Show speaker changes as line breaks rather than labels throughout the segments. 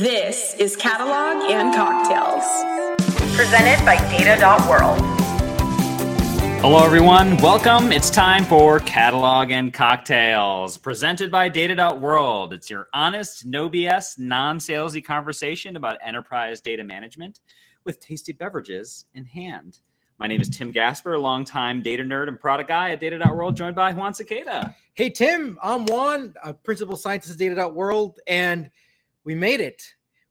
This is Catalog and Cocktails.
Presented by Data.World.
Hello, everyone. Welcome. It's time for Catalog and Cocktails, presented by Data.World. It's your honest, no BS, non salesy conversation about enterprise data management with tasty beverages in hand. My name is Tim Gasper, a longtime data nerd and product guy at Data.World, joined by Juan Sequeda.
Hey, Tim, I'm Juan, a principal scientist at Data.World, and we made it.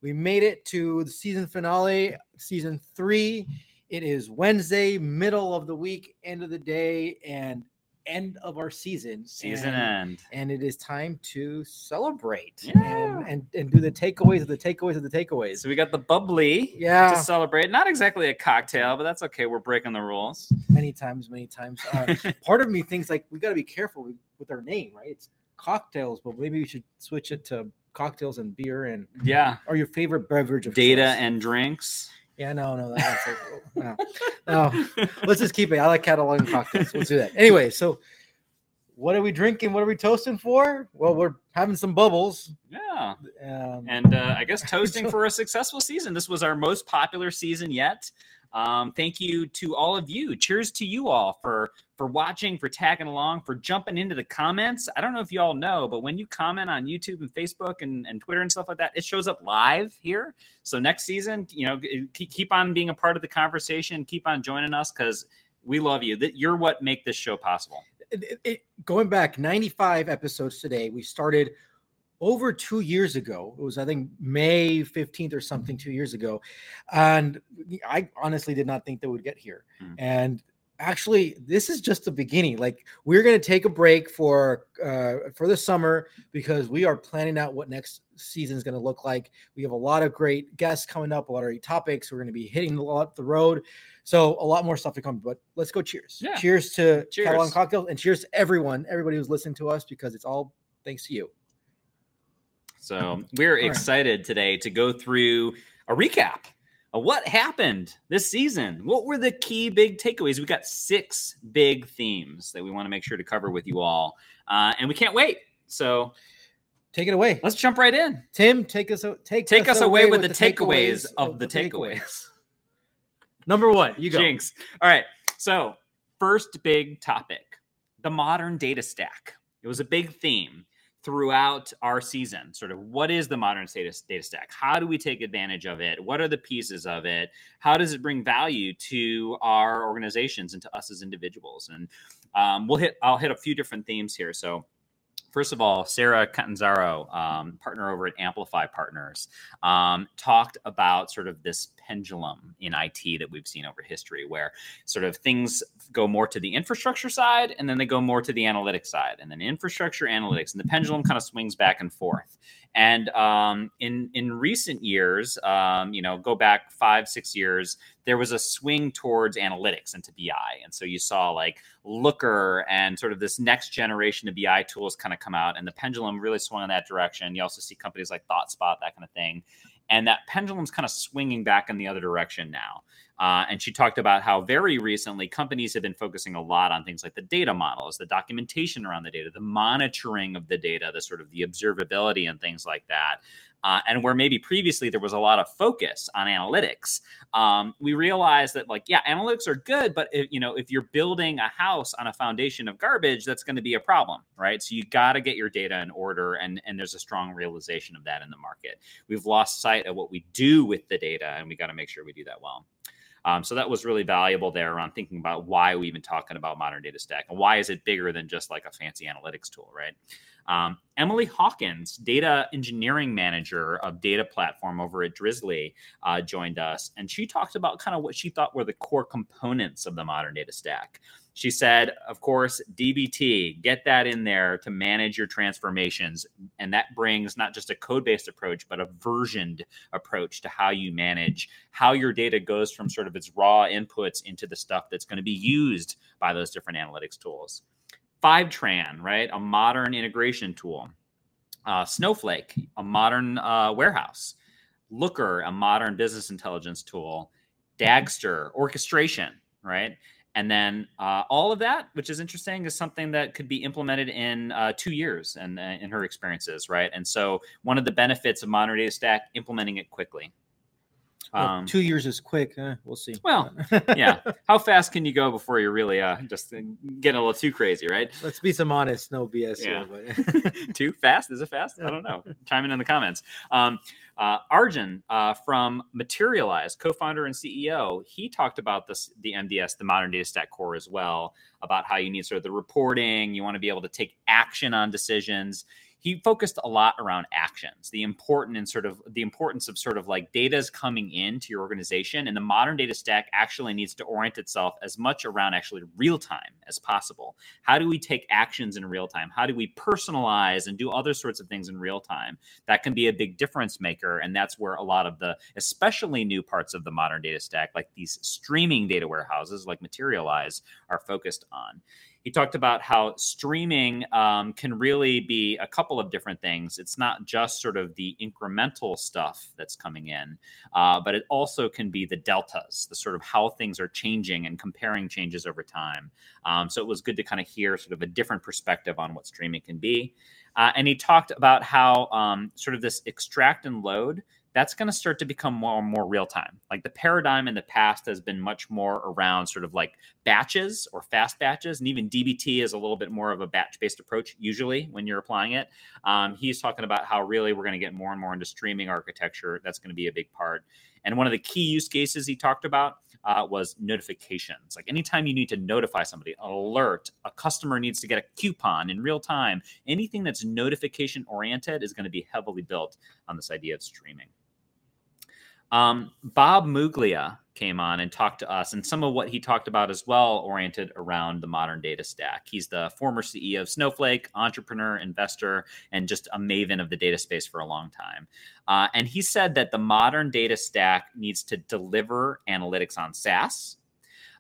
We made it to the season finale, season three. It is Wednesday, middle of the week, end of the day, and end of our season.
Season
and,
end.
And it is time to celebrate
Yeah.
and, and, and do the takeaways of the takeaways of the takeaways.
So we got the bubbly
Yeah.
to celebrate. Not exactly a cocktail, but that's okay. We're breaking the rules.
Many times, many times. Uh, part of me thinks like we got to be careful with, with our name, right? It's cocktails, but maybe we should switch it to cocktails and beer and
Yeah.
or your favorite beverage of
Data
choice.
and drinks.
Yeah, no, no, that's like, no, no. Let's just keep it. I like cataloging cocktails. Let's do that. Anyway, so what are we drinking? What are we toasting for? Well, we're having some bubbles.
Yeah.
Um,
And uh, I guess toasting for a successful season. This was our most popular season yet. Um, thank you to all of you. Cheers to you all for for watching, for tagging along, for jumping into the comments. I don't know if you all know, but when you comment on YouTube and Facebook and, and Twitter and stuff like that, it shows up live here. So next season, you know, keep on being a part of the conversation. Keep on joining us because we love you. That you're what make this show possible.
it- it- going back 95 episodes today, we started over two years ago. It was, I think, May 15th or something, two years ago. And I honestly did not think that would get here.
Hmm.
And actually, this is just the beginning. Like, we're going to take a break for uh, for the summer because we are planning out what next season is going to look like. We have a lot of great guests coming up, a lot of great topics. We're going to be hitting a lot the road. So a lot more stuff to come. But let's go cheers.
Yeah.
Cheers to
Cheers.
Catalan Cocktails and cheers to everyone, everybody who's listening to us because it's all thanks to you.
So we're excited today to go through a recap of what happened this season. What were the key big takeaways? We got six big themes that we want to make sure to cover with you all, uh, and we can't wait. So
Take it away.
let's jump right in.
Tim, take us take,
Take us away with the takeaways of the takeaways.
Number one, you go.
Jinx. All right. So, first big topic the modern data stack. It was a big theme throughout our season. Sort of what is the modern data, data stack? How do we take advantage of it? What are the pieces of it? How does it bring value to our organizations and to us as individuals? And um, we'll hit, I'll hit a few different themes here. So, First of all, Sarah Catanzaro, um, partner over at Amplify Partners, um, talked about sort of this pendulum in IT that we've seen over history, where sort of things go more to the infrastructure side and then they go more to the analytics side, and then infrastructure analytics, and the pendulum kind of swings back and forth. And um, in in recent years, um, you know, go back five six years, there was a swing towards analytics and to BI, and so you saw like Looker and sort of this next generation of BI tools kind of come out, and the pendulum really swung in that direction. You also see companies like ThoughtSpot, that kind of thing, and that pendulum's kind of swinging back in the other direction now. Uh, and she talked about how very recently companies have been focusing a lot on things like the data models, the documentation around the data, the monitoring of the data, the sort of the observability and things like that. Uh, and where maybe previously there was a lot of focus on analytics, um, we realized that like yeah, analytics are good, but if, you know if you're building a house on a foundation of garbage, that's going to be a problem, right? So you got to get your data in order, and and there's a strong realization of that in the market. We've lost sight of what we do with the data, and we got to make sure we do that well. Um, so that was really valuable there around thinking about why we even talking about modern data stack and why is it bigger than just like a fancy analytics tool, right? Um, Emily Hawkins, data engineering manager of data platform over at Drizly, uh, joined us, and she talked about kind of what she thought were the core components of the modern data stack. She said, of course, DBT, get that in there to manage your transformations. And that brings not just a code based approach, but a versioned approach to how you manage how your data goes from sort of its raw inputs into the stuff that's going to be used by those different analytics tools. Fivetran, right? A modern integration tool. Uh, Snowflake, a modern uh, warehouse. Looker, a modern business intelligence tool. Dagster, orchestration, right? and then uh, all of that, which is interesting, is something that could be implemented in uh, two years and uh, in her experiences, right? And so one of the benefits of modern data stack, implementing it quickly.
Well,
Um,
two years is quick. Huh? We'll see.
Well, yeah. How fast can you go before you're really uh, just getting a little too crazy, right?
Let's be some honest. No BS
Yeah.
here. But
Too fast? Is it fast? I don't know. Chime in in the comments. Um, uh, Arjun uh, from Materialize, co-founder and CEO, he talked about this, the MDS, the modern data stack core as well, about how you need sort of the reporting. You want to be able to take action on decisions. He focused a lot around actions, the important and sort of the importance of sort of like data's coming into your organization, and the modern data stack actually needs to orient itself as much around actually real time as possible. How do we take actions in real time? How do we personalize and do other sorts of things in real time? That can be a big difference maker. And that's where a lot of the, especially new parts of the modern data stack, like these streaming data warehouses like Materialize, are focused on. He talked about how streaming um, can really be a couple of different things. It's not just sort of the incremental stuff that's coming in, uh, but it also can be the deltas, the sort of how things are changing and comparing changes over time. Um, so it was good to kind of hear sort of a different perspective on what streaming can be. Uh, and he talked about how um, sort of this extract and load that's going to start to become more and more real time. Like the paradigm in the past has been much more around sort of like batches or fast batches, and even DBT is a little bit more of a batch based approach usually when you're applying it. Um, he's talking about how really we're going to get more and more into streaming architecture. That's going to be a big part. And one of the key use cases he talked about uh, was notifications. Like anytime you need to notify somebody, alert, a customer needs to get a coupon in real time, anything that's notification oriented is going to be heavily built on this idea of streaming. Um, Bob Muglia came on and talked to us, and some of what he talked about as well oriented around the modern data stack. He's the former CEO of Snowflake, entrepreneur, investor, and just a maven of the data space for a long time. Uh, and he said that the modern data stack needs to deliver analytics on SaaS.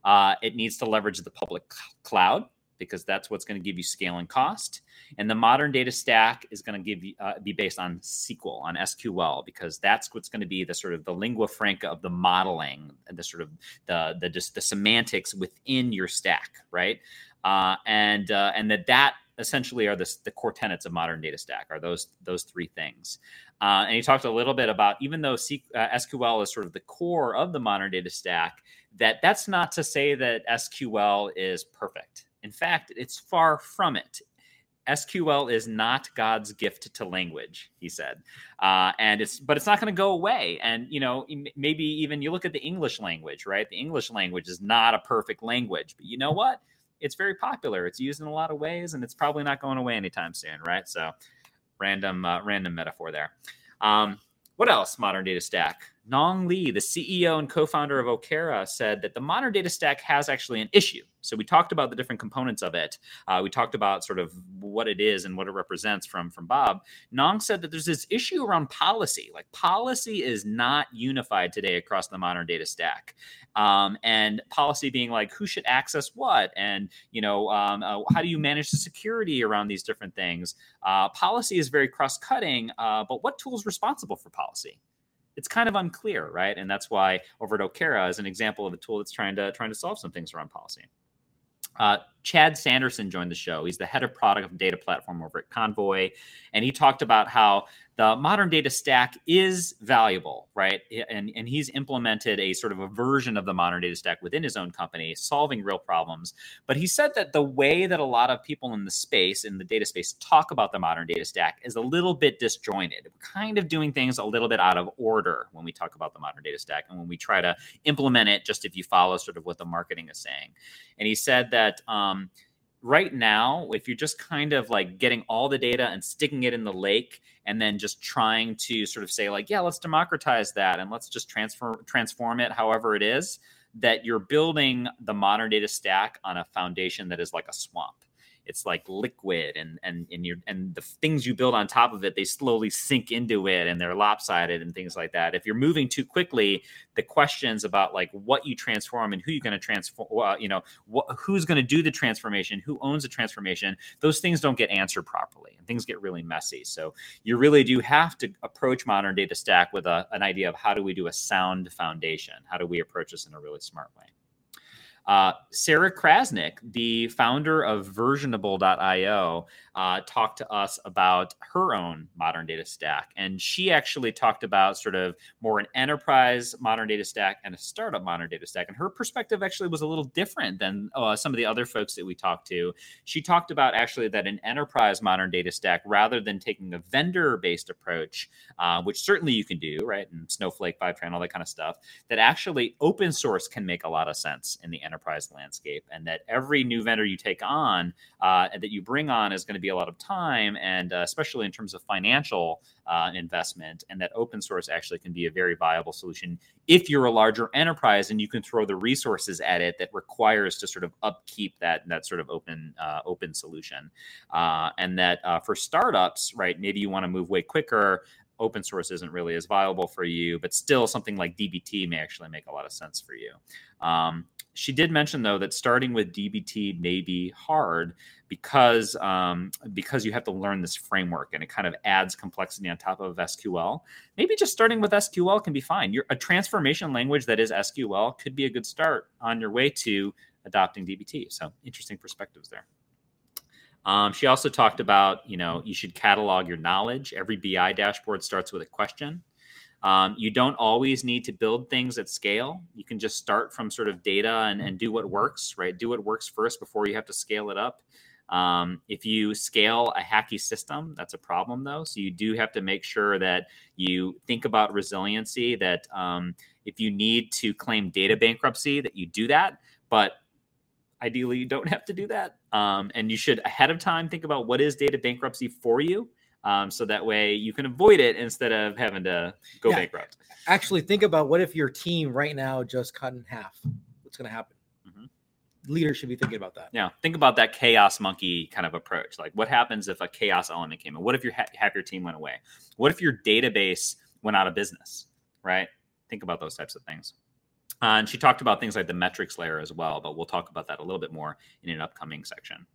Uh, it needs to leverage the public cloud because that's what's going to give you scale and cost. And the modern data stack is going to give you, uh, be based on SQL, on SQL, because that's what's going to be the sort of the lingua franca of the modeling and the sort of the the just the semantics within your stack, right? Uh, and uh, and that that essentially are the, the core tenets of modern data stack are those those three things. Uh, and he talked a little bit about even though C, uh, SQL is sort of the core of the modern data stack, that that's not to say that SQL is perfect. In fact, it's far from it. SQL is not God's gift to language, he said, uh, and it's but it's not going to go away. And you know, maybe even you look at the English language, right? The English language is not a perfect language, but you know what? It's very popular. It's used in a lot of ways, and it's probably not going away anytime soon, right? So, random uh, random metaphor there. Um, what else? Modern data stack. Nong Li, the CEO and co-founder of Okera, said that the modern data stack has actually an issue. So we talked about the different components of it. Uh, we talked about sort of what it is and what it represents from from Bob. Nong said that there's this issue around policy. Like policy is not unified today across the modern data stack, um, and policy being like who should access what, and you know um, uh, how do you manage the security around these different things. Uh, policy is very cross-cutting, uh, but what tool is responsible for policy? It's kind of unclear, right? And that's why over at Okera is an example of a tool that's trying to trying to solve some things around policy. Uh, Chad Sanderson joined the show. He's the head of product of data platform over at Convoy, and he talked about how the modern data stack is valuable, right? And, and he's implemented a sort of a version of the modern data stack within his own company, solving real problems. But he said that the way that a lot of people in the space, in the data space, talk about the modern data stack is a little bit disjointed. We're kind of doing things a little bit out of order when we talk about the modern data stack and when we try to implement it, just if you follow sort of what the marketing is saying. And he said that. Um, Um, right now, if you're just kind of like getting all the data and sticking it in the lake and then just trying to sort of say like, yeah, let's democratize that and let's just transfer transform it however it is, that you're building the modern data stack on a foundation that is like a swamp. It's like liquid and and and you and the things you build on top of it, they slowly sink into it and they're lopsided and things like that. If you're moving too quickly, the questions about like what you transform and who you're going to transform, uh, you know, wh- who's going to do the transformation, who owns the transformation, those things don't get answered properly and things get really messy. So you really do have to approach modern data stack with a, an idea of how do we do a sound foundation? How do we approach this in a really smart way? Uh, Sarah Krasnik, the founder of versionable.io, uh, talked to us about her own modern data stack. And she actually talked about sort of more an enterprise modern data stack and a startup modern data stack. And her perspective actually was a little different than uh, some of the other folks that we talked to. She talked about actually that an enterprise modern data stack, rather than taking a vendor based approach, uh, which certainly you can do, right? And Snowflake, Fivetran, all that kind of stuff, that actually open source can make a lot of sense in the enterprise landscape, and that every new vendor you take on uh, that you bring on is going to be a lot of time, and uh, especially in terms of financial uh, investment, and that open source actually can be a very viable solution if you're a larger enterprise and you can throw the resources at it that requires to sort of upkeep that that sort of open uh, open solution, uh, and that uh, for startups, right? Maybe you want to move way quicker open source isn't really as viable for you, but still something like DBT may actually make a lot of sense for you. Um, she did mention though that starting with DBT may be hard because um, because you have to learn this framework and it kind of adds complexity on top of SQL. Maybe just starting with SQL can be fine. Your, a transformation language that is SQL could be a good start on your way to adopting DBT. So interesting perspectives there. Um, she also talked about, you know, you should catalog your knowledge. Every BI dashboard starts with a question. Um, you don't always need to build things at scale. You can just start from sort of data and, and do what works, right? Do what works first before you have to scale it up. Um, if you scale a hacky system, that's a problem though. So you do have to make sure that you think about resiliency. That um, if you need to claim data bankruptcy, that you do that. But ideally, you don't have to do that. Um, and you should ahead of time think about what is data bankruptcy for you um, so that way you can avoid it instead of having to go yeah. bankrupt.
Actually, think about what if your team right now just cut in half? What's going to happen? Mm-hmm. Leaders should be thinking about that.
Yeah, think about that chaos monkey kind of approach. Like, what happens if a chaos element came in? What if your half your team went away? What if your database went out of business? Right? Think about those types of things. Uh, and she talked about things like the metrics layer as well, but we'll talk about that a little bit more in an upcoming section.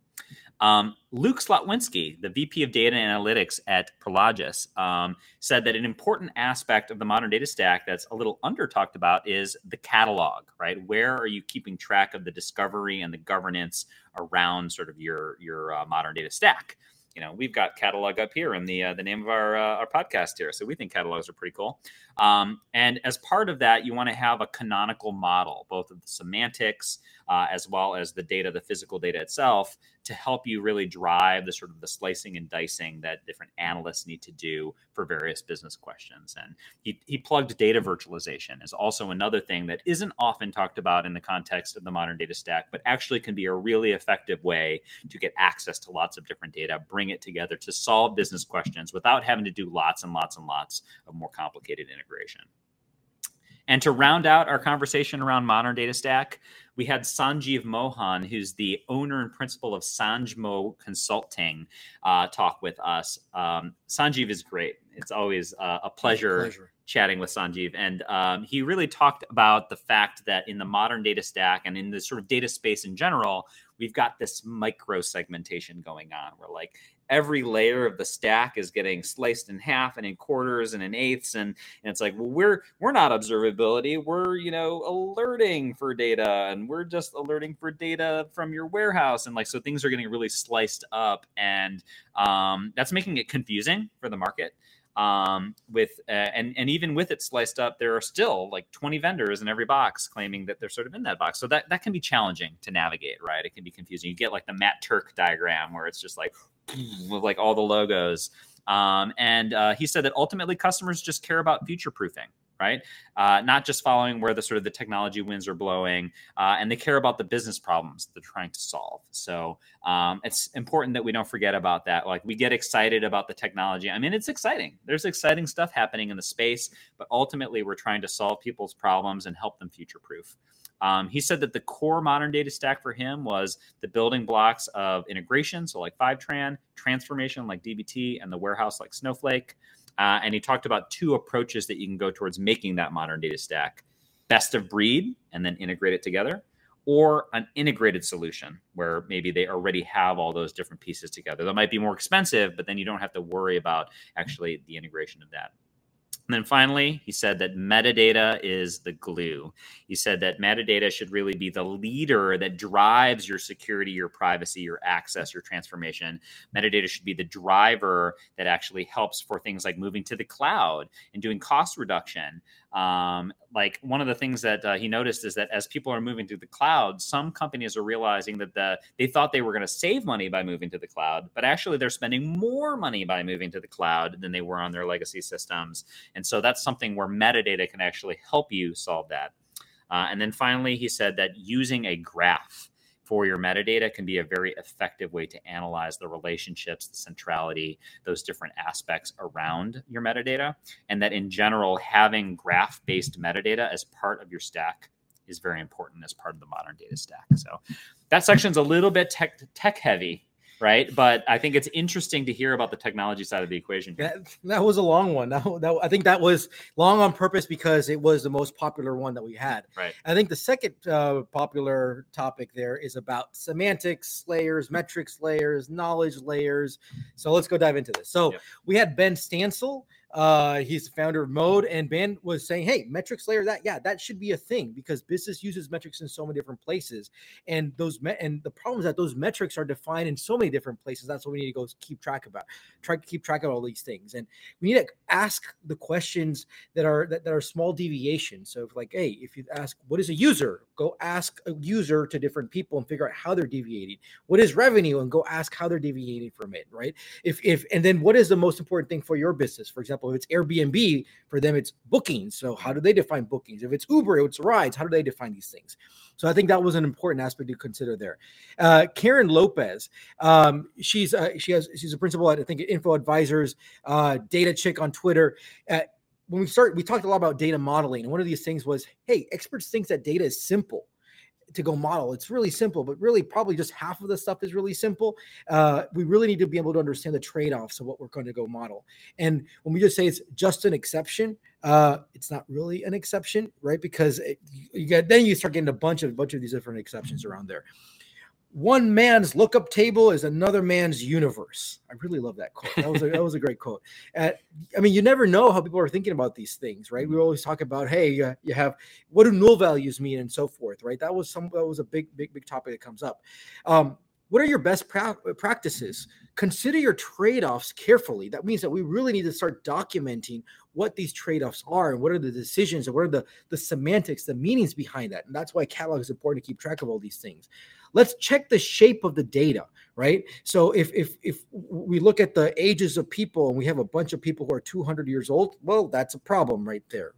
Um, Luke Slotwinski, the VP of Data Analytics at Prologis, um, said that an important aspect of the modern data stack that's a little under talked about is the catalog, right? Where are you keeping track of the discovery and the governance around sort of your your uh, modern data stack? You know, we've got catalog up here in the uh, the name of our uh, our podcast here, so we think catalogs are pretty cool. Um, and as part of that, you want to have a canonical model, both of the semantics uh, as well as the data, the physical data itself, to help you really drive the sort of the slicing and dicing that different analysts need to do for various business questions. And he, he plugged data virtualization as also another thing that isn't often talked about in the context of the modern data stack, but actually can be a really effective way to get access to lots of different data, bring it together to solve business questions without having to do lots and lots and lots of more complicated integration. And to round out our conversation around modern data stack, we had Sanjeev Mohan, who's the owner and principal of Sanjmo Consulting, uh, talk with us. Um, Sanjeev is great. It's always uh, a pleasure, pleasure, chatting with Sanjeev. And um, he really talked about the fact that in the modern data stack and in the sort of data space in general, we've got this micro segmentation going on where like every layer of the stack is getting sliced in half and in quarters and in eighths and, and it's like well we're we're not observability we're you know alerting for data and we're just alerting for data from your warehouse and like so things are getting really sliced up and um, that's making it confusing for the market um, with uh, and and even with it sliced up, there are still like 20 vendors in every box claiming that they're sort of in that box. So that that can be challenging to navigate, right? It can be confusing. You get like the Matt Turk diagram where it's just like like all the logos. Um, and uh, he said that ultimately customers just care about future proofing, right? Uh, not just following where the sort of the technology winds are blowing, uh, and they care about the business problems they're trying to solve. So um, it's important that we don't forget about that. Like we get excited about the technology. I mean, it's exciting. There's exciting stuff happening in the space, but ultimately we're trying to solve people's problems and help them future proof. Um, he said that the core modern data stack for him was the building blocks of integration, so like Fivetran, transformation like DBT, and the warehouse like Snowflake. Uh, and he talked about two approaches that you can go towards making that modern data stack best of breed and then integrate it together, or an integrated solution where maybe they already have all those different pieces together. That might be more expensive, but then you don't have to worry about actually the integration of that. And then finally, he said that metadata is the glue. He said that metadata should really be the leader that drives your security, your privacy, your access, your transformation. Metadata should be the driver that actually helps for things like moving to the cloud and doing cost reduction. Um, like one of the things that uh, he noticed is that as people are moving to the cloud, some companies are realizing that the, they thought they were going to save money by moving to the cloud, but actually they're spending more money by moving to the cloud than they were on their legacy systems. And so that's something where metadata can actually help you solve that. Uh, and then finally, he said that using a graph for your metadata can be a very effective way to analyze the relationships, the centrality, those different aspects around your metadata. And that in general, having graph based metadata as part of your stack is very important as part of the modern data stack. So that section's a little bit tech, tech heavy right? But I think it's interesting to hear about the technology side of the equation.
That, that was a long one. That, that, I think that was long on purpose because it was the most popular one that we had.
Right.
I think the second uh, popular topic there is about semantics layers, metrics layers, knowledge layers. So let's go dive into this. So yep. we had Benn Stancil uh, he's the founder of Mode, and Ben was saying, "Hey, metrics layer that yeah, that should be a thing because business uses metrics in so many different places, and those me- and the problem is that those metrics are defined in so many different places. That's what we need to go keep track about, try to keep track of all these things, and we need to ask the questions that are that, that are small deviations. So, if like, hey, if you ask what is a user, go ask a user to different people and figure out how they're deviating. What is revenue, and go ask how they're deviating from it, right? If if and then what is the most important thing for your business, for example." Example, if it's Airbnb, for them it's bookings. So how do they define bookings? If it's Uber, it's rides. How do they define these things? So I think that was an important aspect to consider there. Uh, Karen Lopez, um, she's uh, she has she's a principal at I think Info Advisors, uh, Data Chick on Twitter. Uh, when we start, we talked a lot about data modeling, and one of these things was, hey, experts think that data is simple to go model. It's really simple, but really probably just half of the stuff is really simple. Uh, we really need to be able to understand the trade-offs of what we're going to go model. And when we just say it's just an exception, uh, it's not really an exception, right? Because it, you get then you start getting a bunch of a bunch of these different exceptions around there one man's lookup table is another man's universe. I really love that quote. That was a, that was a great quote. I mean, you never know how people are thinking about these things, right? We always talk about, hey, uh, you have what do null values mean and so forth, right? That was some that was a big, big, big topic that comes up. Um, what are your best pra- practices? Consider your trade offs carefully. That means that we really need to start documenting what these trade offs are and what are the decisions and what are the, the semantics, the meanings behind that. And that's why catalog is important to keep track of all these things let's check the shape of the data right? So if if if we look at the ages of people and we have a bunch of people who are 200 years old well that's a problem right there.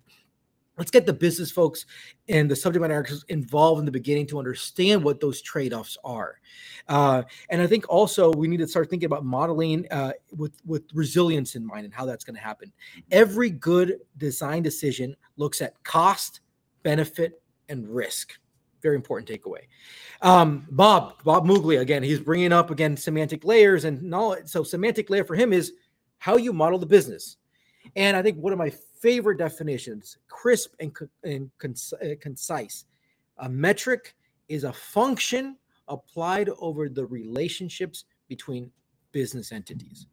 Let's get the business folks and the subject matter experts involved in the beginning to understand what those trade-offs are. Uh, and i think also we need to start thinking about modeling uh, with with resilience in mind and how that's going to happen. Every good design decision looks at cost benefit and risk very important takeaway. Um, Bob, Bob Muglia, again, he's bringing up again semantic layers and knowledge. So semantic layer for him is how you model the business. And I think one of my favorite definitions, crisp and, and uh, concise, a metric is a function applied over the relationships between business entities.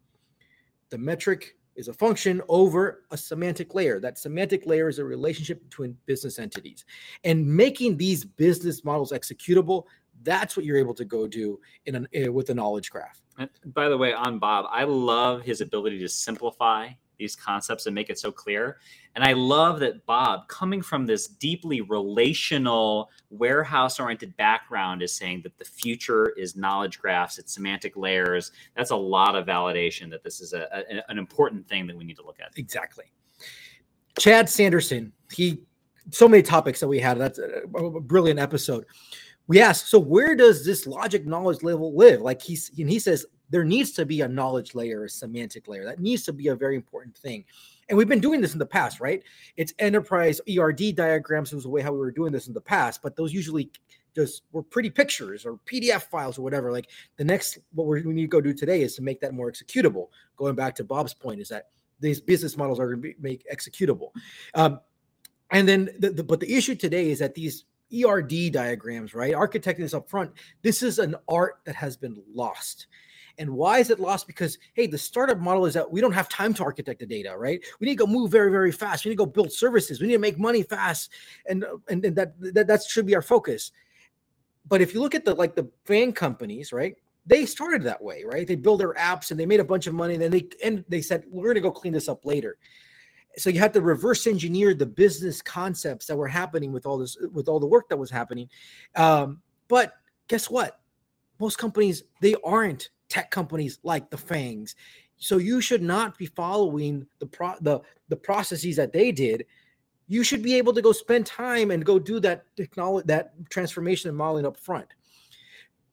The metric is a function over a semantic layer. That semantic layer is a relationship between business entities. And making these business models executable, that's what you're able to go do in an, uh, with a knowledge graph.
And by the way, on Bob, I love his ability to simplify these concepts and make it so clear. And I love that Bob, coming from this deeply relational, warehouse oriented background, is saying that the future is knowledge graphs, it's semantic layers. That's a lot of validation that this is a, a, an important thing that we need to look at.
Exactly. Chad Sanderson, he, so many topics that we had. That's a, a brilliant episode. We asked, so where does this logic knowledge level live? Like he's, and he says, there needs to be a knowledge layer, a semantic layer. That needs to be a very important thing. And we've been doing this in the past, right? It's enterprise ERD diagrams was the way how we were doing this in the past, but those usually just were pretty pictures or PDF files or whatever. Like the next, what we need to go do today is to make that more executable. Going back to Bob's point, is that these business models are going to be make executable. Um, and then, the, the, but the issue today is that these ERD diagrams, right? Architecting this up front, this is an art that has been lost. And why is it lost? Because hey, the startup model is that we don't have time to architect the data, right? We need to go move very, very fast. We need to go build services. We need to make money fast, and and, and that, that that should be our focus. But if you look at the like the fan companies, right? They started that way, right? They build their apps and they made a bunch of money. And then they and they said we're going to go clean this up later. So you had to reverse engineer the business concepts that were happening with all this, with all the work that was happening. Um, but guess what? Most companies they aren't tech companies like the Fangs. So you should not be following the pro the the processes that they did. You should be able to go spend time and go do that technology that transformation and modeling up front.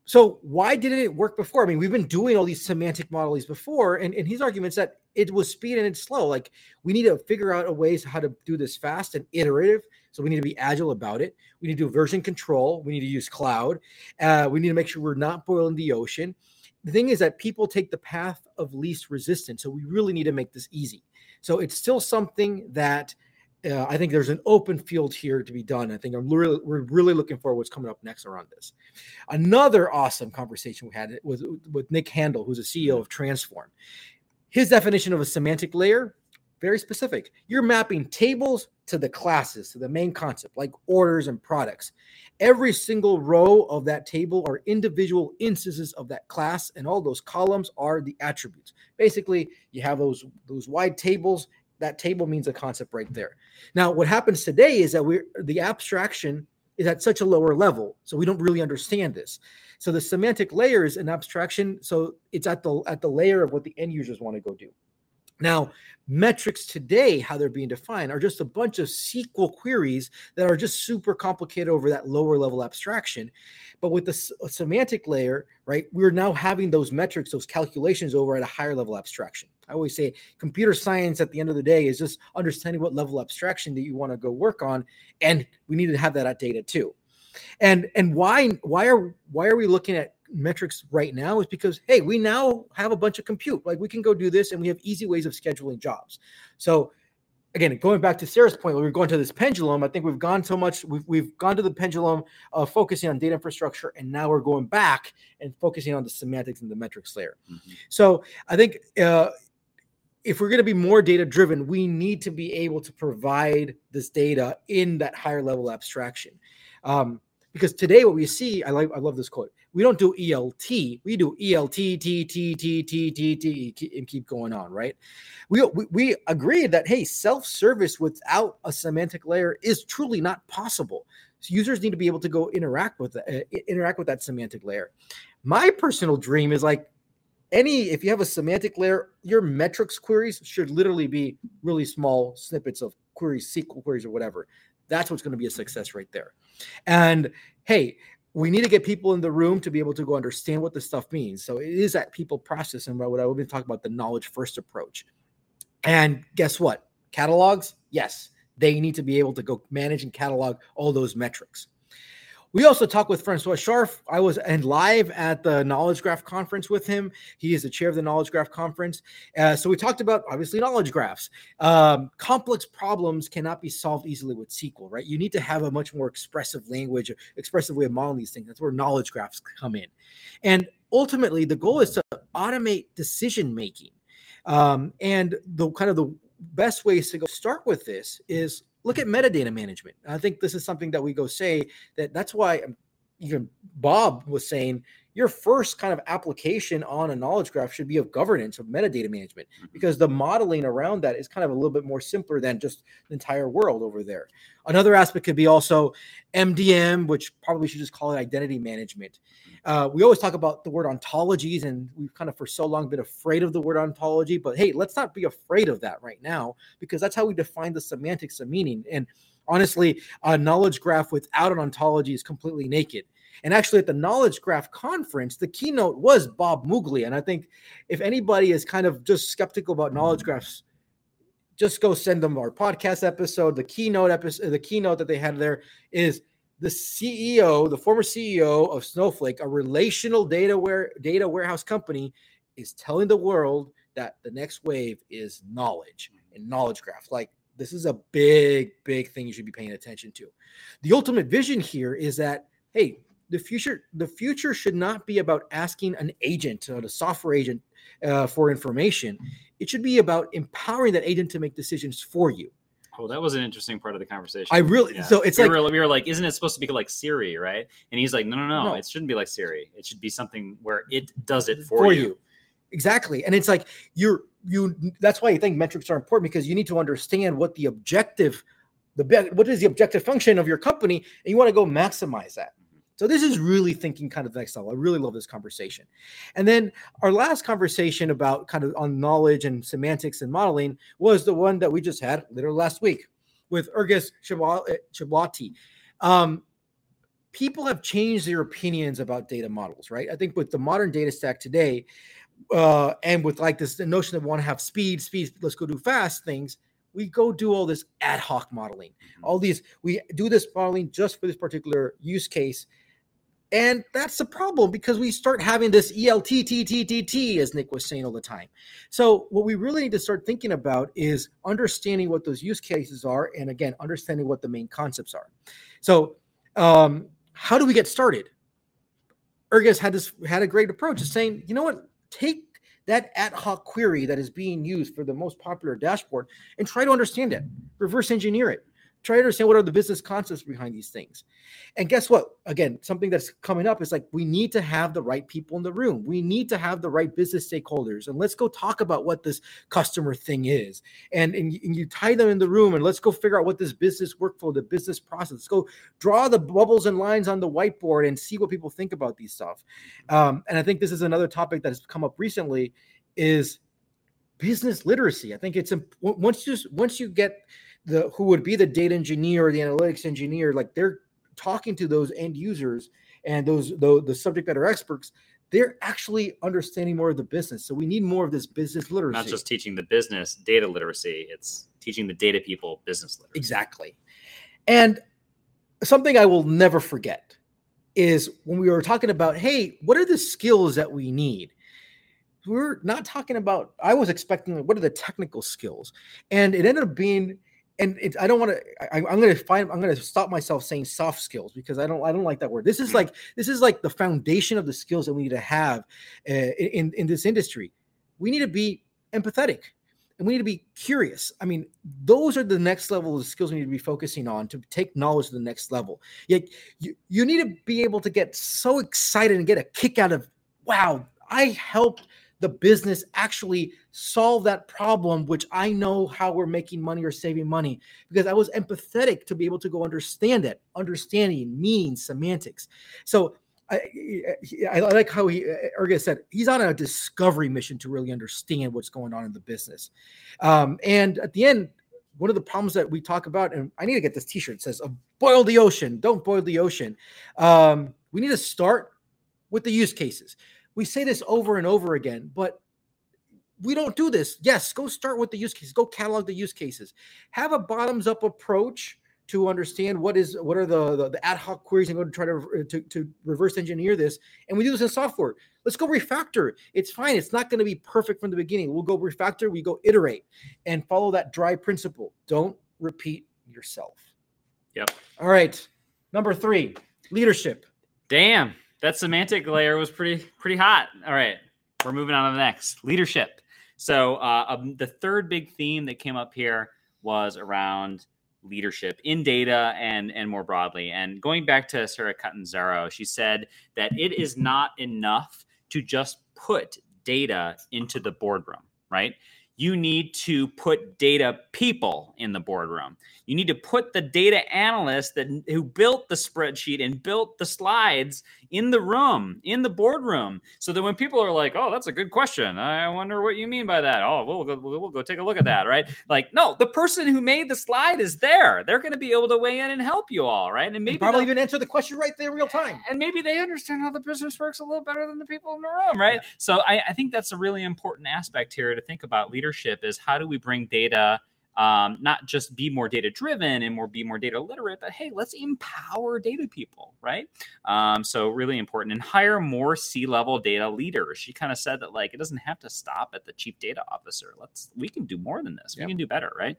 So why didn't it work before? I mean, we've been doing all these semantic modelings before, and, and his arguments that it was speed and it's slow. Like we need to figure out a ways how to do this fast and iterative. So we need to be agile about it. We need to do version control. We need to use cloud. Uh, we need to make sure we're not boiling the ocean. The thing is that people take the path of least resistance. So we really need to make this easy. So it's still something that uh, I think there's an open field here to be done. I think I'm really, we're really looking for what's coming up next around this. Another awesome conversation we had with with Nick Handel, who's a CEO of Transform. His definition of a semantic layer very specific. You're mapping tables to the classes, to the main concept, like orders and products. Every single row of that table are individual instances of that class, and all those columns are the attributes. Basically, you have those those wide tables. That table means a concept right there. Now, what happens today is that we're the abstraction is at such a lower level, so we don't really understand this. So the semantic layer is an abstraction, so it's at the at the layer of what the end users want to go do. Now, metrics today, how they're being defined, are just a bunch of SQL queries that are just super complicated over that lower level abstraction. But with the semantic layer, right, we're now having those metrics, those calculations over at a higher level abstraction. I always say computer science at the end of the day is just understanding what level abstraction that you want to go work on. And we need to have that at data too. And and why why are why are we looking at metrics right now is because hey we now have a bunch of compute. Like we can go do this and we have easy ways of scheduling jobs. So again going back to sarah's point we're going to this pendulum i think we've gone so much we've, we've gone to the pendulum of focusing on data infrastructure and now we're going back and focusing on the semantics and the metrics layer. Mm-hmm. so i think uh, if we're going to be more data driven we need to be able to provide this data in that higher level abstraction. Um, because today what we see i like i love this quote we don't do ELT. We do ELT, T, T, T, T, T, T, and keep going on, right? We, we, we agree that, hey, self service without a semantic layer is truly not possible. So users need to be able to go interact with uh, interact with that semantic layer. My personal dream is like any if you have a semantic layer, your metrics queries should literally be really small snippets of queries, SQL queries, or whatever. That's what's going to be a success right there. And hey, we need to get people in the room to be able to go understand what this stuff means. So it is that people process and what I've been talking about the knowledge first approach. And guess what? Catalogs, yes, they need to be able to go manage and catalog all those metrics. We also talked with François Scharffe. I was and live at the Knowledge Graph conference with him. He is the chair of the Knowledge Graph conference. Uh, so we talked about obviously knowledge graphs. Um, complex problems cannot be solved easily with SQL, right? You need to have a much more expressive language, expressive way of modeling these things. That's where knowledge graphs come in. And ultimately, the goal is to automate decision making. Um, and the kind of the best ways to go start with this is look at metadata management. I think this is something that we go say that that's why even Bob was saying your first kind of application on a knowledge graph should be of governance of metadata management mm-hmm. because the modeling around that is kind of a little bit more simpler than just the entire world over there. Another aspect could be also MDM, which probably should just call it identity management. Uh, we always talk about the word ontologies, and we've kind of for so long been afraid of the word ontology. But hey, let's not be afraid of that right now because that's how we define the semantics of meaning. And honestly, a knowledge graph without an ontology is completely naked. And actually, at the Knowledge Graph conference, the keynote was Bob Muglia. And I think if anybody is kind of just skeptical about knowledge graphs, just go send them our podcast episode. The keynote episode, the keynote that they had there is the CEO, the former CEO of Snowflake, a relational data ware, data warehouse company, is telling the world that the next wave is knowledge and knowledge graphs. Like this is a big, big thing you should be paying attention to. The ultimate vision here is that hey, the future the future should not be about asking an agent or a software agent uh, for information. It should be about empowering that agent to make decisions for you.
Oh, that was an interesting part of the conversation.
I really
Yeah.
so it's
we,
like
were, we were like, isn't it supposed to be like Siri, right? And he's like, no, no, no,
No.
it shouldn't be like Siri. It should be something where it does it for,
for
you.
you. Exactly. And it's like you're you that's why I think metrics are important because you need to understand what the objective the what is the objective function of your company and you want to go maximize that. So this is really thinking kind of next level. I really love this conversation. And then our last conversation about kind of on knowledge and semantics and modeling was the one that we just had literally last week with Ergest Xheblati. Um, people have changed their opinions about data models, right? I think with the modern data stack today, uh, and with like this the notion that we want to have speed, speed, let's go do fast things, we go do all this ad hoc modeling. All these, we do this modeling just for this particular use case. And that's the problem because we start having this ELTTTTT, as Nick was saying all the time. So, what we really need to start thinking about is understanding what those use cases are, and again, understanding what the main concepts are. So, um, how do we get started? Ergest had this had a great approach of saying, you know what, take that ad hoc query that is being used for the most popular dashboard and try to understand it, reverse engineer it, try to understand what are the business concepts behind these things. And guess what? Again, something that's coming up is like we need to have the right people in the room. We need to have the right business stakeholders. And let's go talk about what this customer thing is. And, and, you, and you tie them in the room and let's go figure out what this business workflow, the business process. Let's go draw the bubbles and lines on the whiteboard and see what people think about these stuff. Um, and I think this is another topic that has come up recently is business literacy. I think it's once you once you get the who would be the data engineer or the analytics engineer, like they're talking to those end users and those the, the subject matter experts, they're actually understanding more of the business. So we need more of this business literacy.
Not just teaching the business data literacy, it's teaching the data people business literacy.
Exactly. And something I will never forget is when we were talking about, hey, what are the skills that we need? We're not talking about, I was expecting, what are the technical skills? And it ended up being, and it, I don't want to, I'm going to find, I'm going to stop myself saying soft skills because I don't, I don't like that word. This is like, this is like the foundation of the skills that we need to have uh, in, in this industry. We need to be empathetic and we need to be curious. I mean, those are the next level of skills we need to be focusing on to take knowledge to the next level. Yet you, you need to be able to get so excited and get a kick out of, wow, I helped the business actually solve that problem, which I know how we're making money or saving money because I was empathetic to be able to go understand it, understanding, meaning, semantics. So I, I like how he Ergest said he's on a discovery mission to really understand what's going on in the business. Um, and at the end, one of the problems that we talk about, and I need to get this T-shirt says "Boil the ocean, don't boil the ocean." Um, we need to start with the use cases. We say this over and over again, but we don't do this. Yes, go start with the use cases. Go catalog the use cases. Have a bottoms-up approach to understand what is what are the, the, the ad hoc queries and go to try to, uh, to to reverse engineer this. And we do this in software. Let's go refactor. It's fine. It's not going to be perfect from the beginning. We'll go refactor. We go iterate and follow that dry principle. Don't repeat yourself.
Yep.
All right. Number three, leadership.
Damn, that semantic layer was pretty pretty hot. All right, we're moving on to the next leadership. So uh, um, the third big theme that came up here was around leadership in data and and more broadly. And going back to Sarah Catanzaro, she said that it is not enough to just put data into the boardroom, right? You need to put data people in the boardroom. You need to put the data analyst that who built the spreadsheet and built the slides in the room, in the boardroom, so that when people are like, "Oh, that's a good question. I wonder what you mean by that." Oh, we'll go, we'll go take a look at that, right? Like, no, the person who made the slide is there. They're going to be able to weigh in and help you all, right? And maybe
probably even answer the question right there, real time.
and maybe they understand how the business works a little better than the people in the room, right? So I, I think that's a really important aspect here to think about leadership is how do we bring data um, not just be more data driven and more be more data literate, but hey, let's empower data people, right? Um, so really important and hire more C level data leaders. She kind of said that like it doesn't have to stop at the chief data officer. Let's we can do more than this. We can do better, right?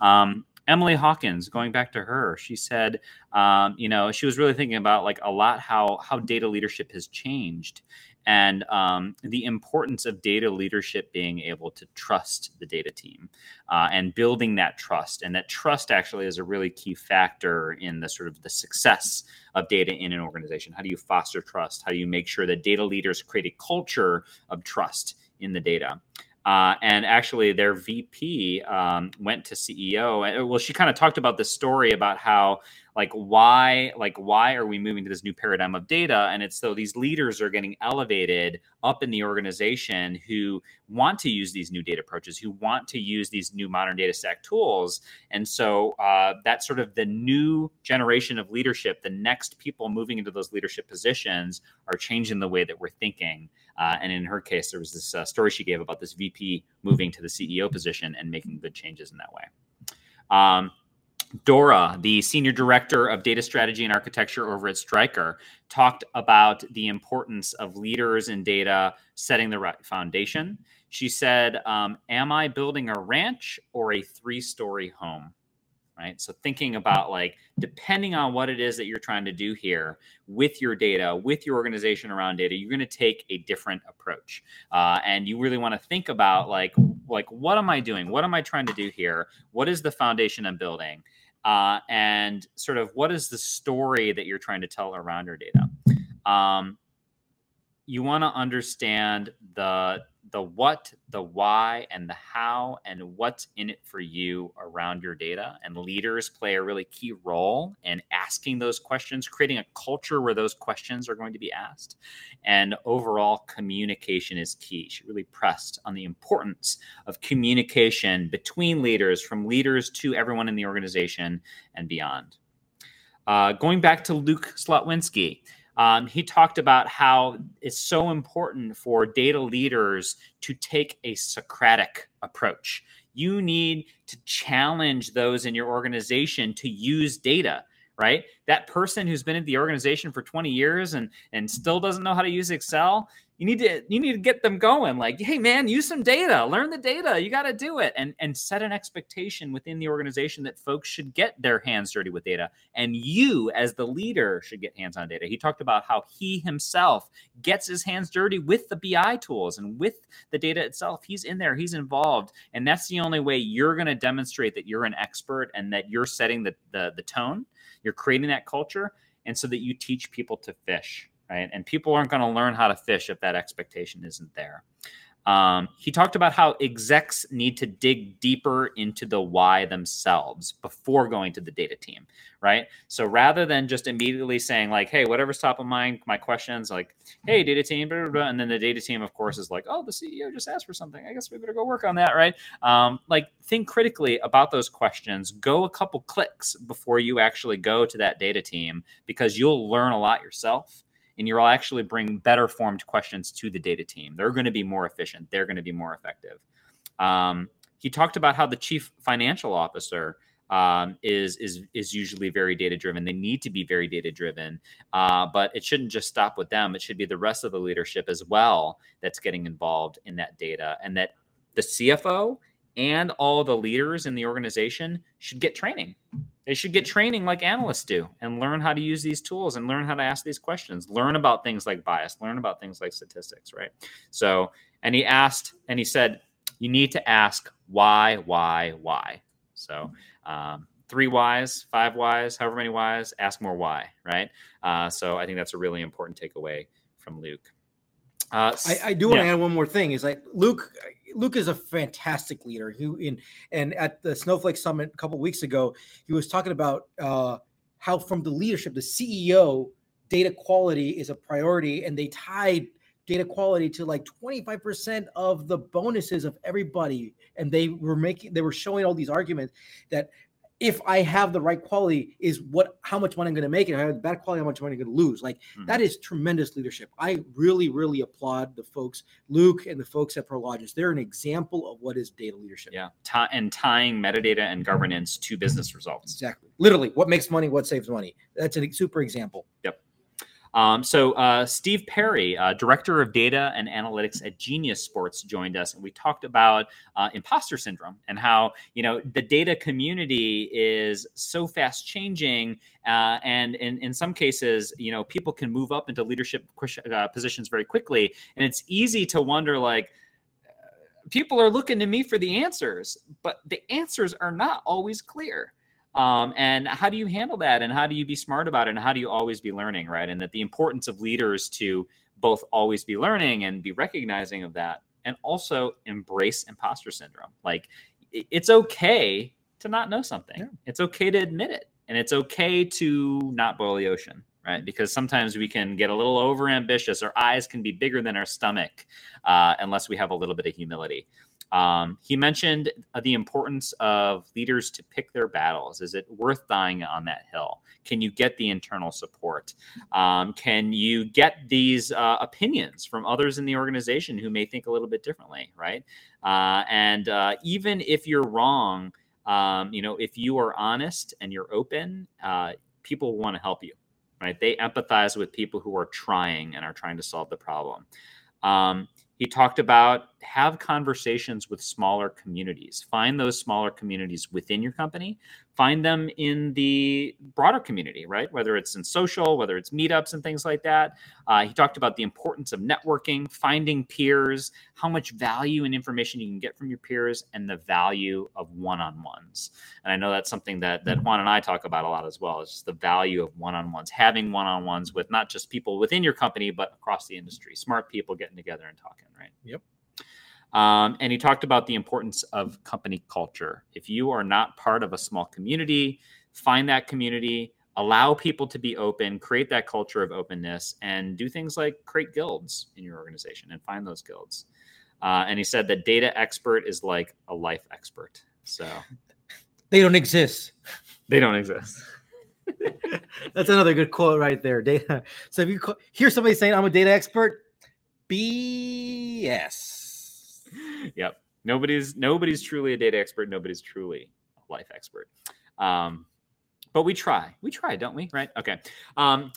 Um, Emily Hawkins, going back to her, she said, um, you know, she was really thinking about like a lot how how data leadership has changed, and um, the importance of data leadership being able to trust the data team uh, and building that trust, and that trust actually is a really key factor in the sort of the success of data in an organization. How do you foster trust? How do you make sure that data leaders create a culture of trust in the data? Uh, and actually, their VP um, went to CEO. Well, she kind of talked about the story about how, like, why, like, why are we moving to this new paradigm of data? And it's so these leaders are getting elevated up in the organization who want to use these new data approaches, who want to use these new modern data stack tools. And so uh, that's sort of the new generation of leadership. The next people moving into those leadership positions are changing the way that we're thinking. Uh, and in her case, there was this uh, story she gave about this VP moving to the CEO position and making good changes in that way. Um, Dora, the senior director of data strategy and architecture over at Stryker, talked about the importance of leaders in data setting the right foundation. She said, um, Am I building a ranch or a three story home? right? So thinking about like depending on what it is that you're trying to do here with your data, with your organization around data, you're going to take a different approach, uh, and you really want to think about like like what am I doing? What am I trying to do here? What is the foundation I'm building? Uh, and sort of what is the story that you're trying to tell around your data? Um, you want to understand the the what, the why, and the how, and what's in it for you around your data. And leaders play a really key role in asking those questions, creating a culture where those questions are going to be asked. And overall, communication is key. She really pressed on the importance of communication between leaders, from leaders to everyone in the organization and beyond. Uh, going back to Luke Slotwinski, um, he talked about how it's so important for data leaders to take a Socratic approach. You need to challenge those in your organization to use data right that person who's been at the organization for 20 years and and still doesn't know how to use excel you need to you need to get them going. Like hey man use some data learn the data you got to do it and and set an expectation within the organization that folks should get their hands dirty with data and you as the leader should get hands on data. He talked about how he himself gets his hands dirty with the bi tools and with the data itself. He's in there he's involved and that's the only way you're going to demonstrate that you're an expert and that you're setting the, the the tone. You're creating that culture and so that you teach people to fish right? And people aren't going to learn how to fish if that expectation isn't there. Um, he talked about how execs need to dig deeper into the why themselves before going to the data team, right? So rather than just immediately saying like, "Hey, whatever's top of mind, my questions," like, "Hey, data team," blah, blah, blah, and then the data team, of course, is like, "Oh, the CEO just asked for something. I guess we better go work on that," right? Um, like, think critically about those questions. Go a couple clicks before you actually go to that data team because you'll learn a lot yourself and you'll actually bring better formed questions to the data team. They're going to be more efficient. They're going to be more effective. Um, he talked about how the chief financial officer um, is is is usually very data driven. They need to be very data driven, uh, but it shouldn't just stop with them. It should be the rest of the leadership as well that's getting involved in that data, and that the CFO and all the leaders in the organization should get training. They should get training like analysts do and learn how to use these tools and learn how to ask these questions, learn about things like bias, learn about things like statistics, right? So, and he asked and he said, you need to ask why, why, why. So, um, three whys, five whys, however many whys, ask more why, right? Uh, so, I think that's a really important takeaway from Luke.
Uh, I, I, do want to yeah. add one more thing. Is like Luke. Luke is a fantastic leader. He in and at the Snowflake Summit a couple weeks ago, he was talking about uh, how from the leadership, the CEO, data quality is a priority, and they tied data quality to like 25% of the bonuses of everybody and they were making they were showing all these arguments that if I have the right quality, is what how much money I'm going to make, and I have bad quality, how much money I'm going to lose. Like mm-hmm. that is tremendous leadership. I really, really applaud the folks, Luke and the folks at Prologis. They're an example of what is data leadership.
Yeah, and tying metadata and governance to business results.
Exactly. Literally, what makes money, what saves money. That's a super example.
Yep. Um, so uh, Steve Perry, uh, director of data and analytics at Genius Sports, joined us, and we talked about uh, imposter syndrome and how you know the data community is so fast changing, uh, and in, in some cases, you know, people can move up into leadership uh, positions very quickly, and it's easy to wonder like people are looking to me for the answers, but the answers are not always clear. Um, and how do you handle that? And how do you be smart about it? And how do you always be learning, right? And that the importance of leaders to both always be learning and be recognizing of that, and also embrace imposter syndrome. Like it's okay to not know something. Yeah. It's okay to admit it, and it's okay to not boil the ocean right? Because sometimes we can get a little over ambitious. Our eyes can be bigger than our stomach uh, unless we have a little bit of humility. Um, he mentioned the importance of leaders to pick their battles. Is it worth dying on that hill? Can you get the internal support? Um, can you get these uh, opinions from others in the organization who may think a little bit differently, right? Uh, and uh, even if you're wrong, um, you know, if you are honest and you're open, uh, people want to help you, right? They empathize with people who are trying and are trying to solve the problem. Um, he talked about have conversations with smaller communities. Find those smaller communities within your company. Find them in the broader community, right? Whether it's in social, whether it's meetups and things like that. Uh, he talked about the importance of networking, finding peers, how much value and information you can get from your peers, and the value of one-on-ones. And I know that's something that that Juan and I talk about a lot as well. Is just the value of one-on-ones, having one-on-ones with not just people within your company, but across the industry. Smart people getting together and talking, right?
Yep.
Um, and he talked about the importance of company culture. If you are not part of a small community, find that community, allow people to be open, create that culture of openness, and do things like create guilds in your organization and find those guilds. Uh, and he said that data expert is like a life expert. So
they don't exist.
They don't exist.
That's another good quote right there. Data. So if you hear somebody saying I'm a data expert, BS
yep. Nobody's nobody's truly a data expert. Nobody's truly a life expert. Um, but we try. We try, don't we? Right? Okay. Um,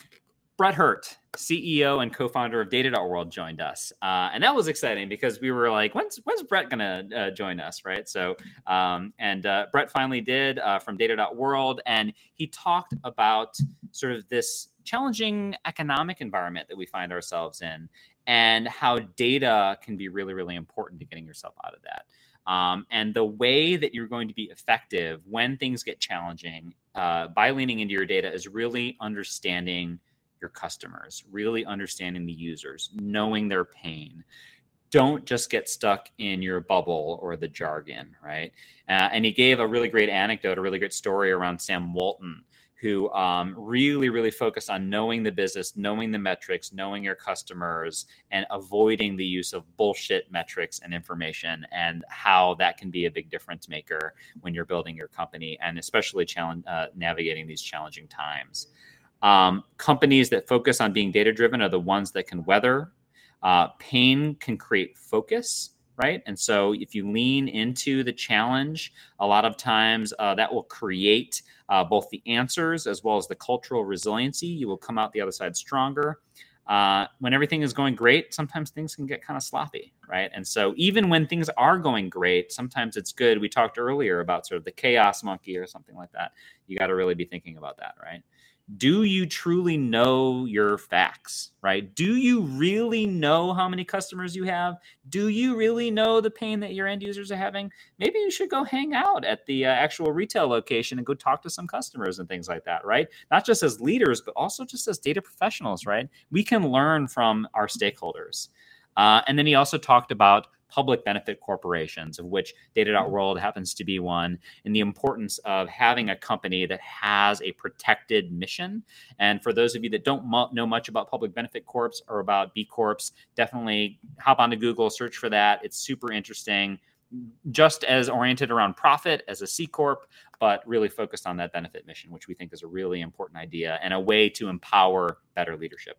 Brett Hurt, CEO and co-founder of Data.World, joined us, uh, and that was exciting because we were like, "When's when's Brett gonna uh, join us?" Right? So, um, and uh, Brett finally did uh, from Data.World, and he talked about sort of this challenging economic environment that we find ourselves in, and how data can be really, really important to getting yourself out of that. Um, and the way that you're going to be effective when things get challenging uh, by leaning into your data is really understanding your customers, really understanding the users, knowing their pain. Don't just get stuck in your bubble or the jargon, right? Uh, and he gave a really great anecdote, a really great story around Sam Walton, who um, really, really focus on knowing the business, knowing the metrics, knowing your customers, and avoiding the use of bullshit metrics and information, and how that can be a big difference maker when you're building your company, and especially challenge, uh, navigating these challenging times. Um, companies that focus on being data driven are the ones that can weather. Uh, pain can create focus right? And so if you lean into the challenge, a lot of times uh, that will create uh, both the answers as well as the cultural resiliency. You will come out the other side stronger. Uh, when everything is going great, sometimes things can get kind of sloppy, right? And so even when things are going great, sometimes it's good. We talked earlier about sort of the chaos monkey or something like that. You got to really be thinking about that, right? Do you truly know your facts, right? Do you really know how many customers you have? Do you really know the pain that your end users are having? Maybe you should go hang out at the uh, actual retail location and go talk to some customers and things like that, right? Not just as leaders, but also just as data professionals, right? We can learn from our stakeholders. Uh, and then he also talked about public benefit corporations, of which mm-hmm. Data.World happens to be one, and the importance of having a company that has a protected mission. And for those of you that don't know much about public benefit corps or about B Corps, definitely hop onto Google, search for that. It's super interesting. Just as oriented around profit as a C Corp, but really focused on that benefit mission, which we think is a really important idea and a way to empower better leadership.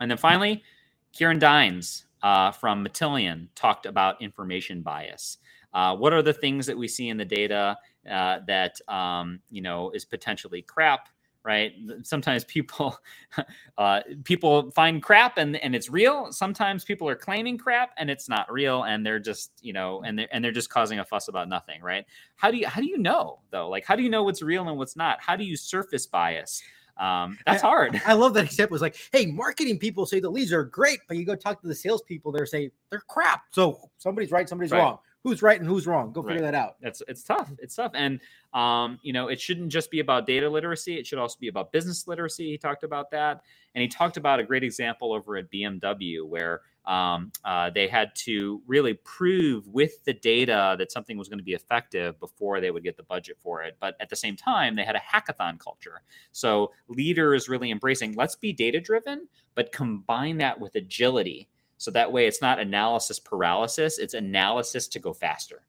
And then finally, Ciaran Dynes, uh, from Matillion talked about information bias. Uh, what are the things that we see in the data uh, that um, you know is potentially crap right? Sometimes people uh, people find crap and and it's real. Sometimes people are claiming crap and it's not real, and they're just you know and they're and they're just causing a fuss about nothing, right? How do you how do you know though? Like how do you know what's real and what's not? How do you surface bias? Um, that's
I-
hard.
I love that example. It's like, hey, marketing people say the leads are great, but you go talk to the salespeople, they're saying they're crap. So somebody's right, somebody's
Right.
wrong. Who's right and who's wrong? Go figure
Right.
that out.
It's it's tough. It's tough, and um, you know, it shouldn't just be about data literacy. It should also be about business literacy. He talked about that, and he talked about a great example over at BMW where um, uh, they had to really prove with the data that something was going to be effective before they would get the budget for it. But at the same time, they had a hackathon culture. So leaders really embracing let's be data driven, but combine that with agility. So that way, it's not analysis paralysis; it's analysis to go faster,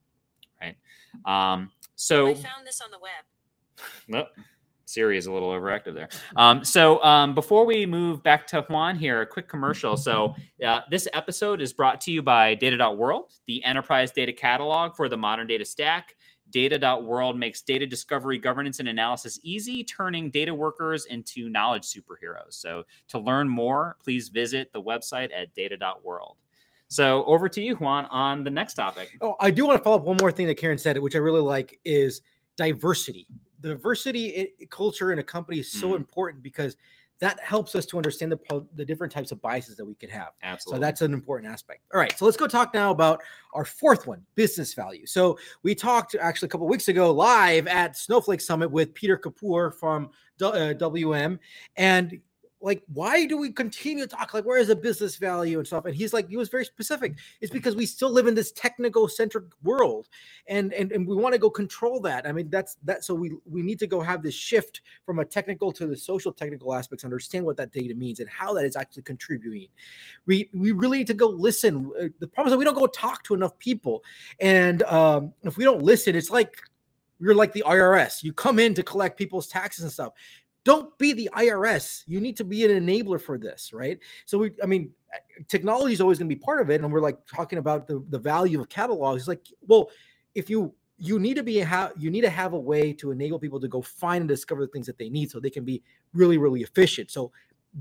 right? Um, so
I found this on the web.
Nope. Siri is a little overactive there. Um, so um, before we move back to Juan here, a quick commercial. So uh, this episode is brought to you by Data.World, the enterprise data catalog for the modern data stack. Data.World makes data discovery, governance, and analysis easy, turning data workers into knowledge superheroes. So to learn more, please visit the website at Data.World. So over to you, Juan, on the next topic.
Oh, I do want to follow up one more thing that Ciaran said, which I really like, is diversity. Diversity culture in a company is so
Mhm.
important because that helps us to understand the the different types of biases that we could have.
Absolutely.
So that's an important aspect. All right, so let's go talk now about our fourth one, business value. So we talked actually a couple weeks ago live at Snowflake Summit with Peter Kapoor from uh, WM, and like, why do we continue to talk like where is the business value and stuff? And he's like, he was very specific. It's because we still live in this technical centric world, and and and we want to go control that. I mean, that's that. So we we need to go have this shift from a technical to the social technical aspects, understand what that data means and how that is actually contributing. We we really need to go listen. Uh, The problem is that we don't go talk to enough people, and um, if we don't listen, it's like you're like the IRS. You come in to collect people's taxes and stuff. Don't be the IRS. You need to be an enabler for this, right? So we, I mean, uh, technology is always going to be part of it, and we're like talking about the the value of catalogs. It's like, well, if you you need to be a ha- you need to have a way to enable people to go find and discover the things that they need so they can be really really efficient so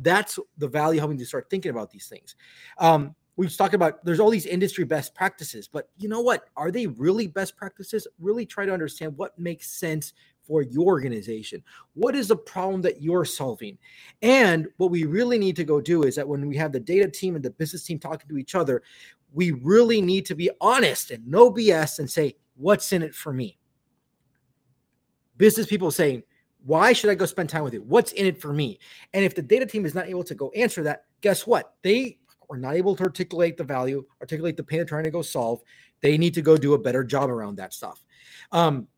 that's the value having to start thinking about these things um we've talked about there's all these industry best practices but you know what are they really best practices really try to understand what makes sense for your organization? What is the problem that you're solving? And what we really need to go do is that when we have the data team and the business team talking to each other we really need to be honest and no bs and say what's in it for me? Business people saying why should i go spend time with you? What's in it for me? And if the data team is not able to go answer that guess what? They are not able to articulate the value articulate the pain they're trying to go solve. They need to go do a better job around that stuff. Um,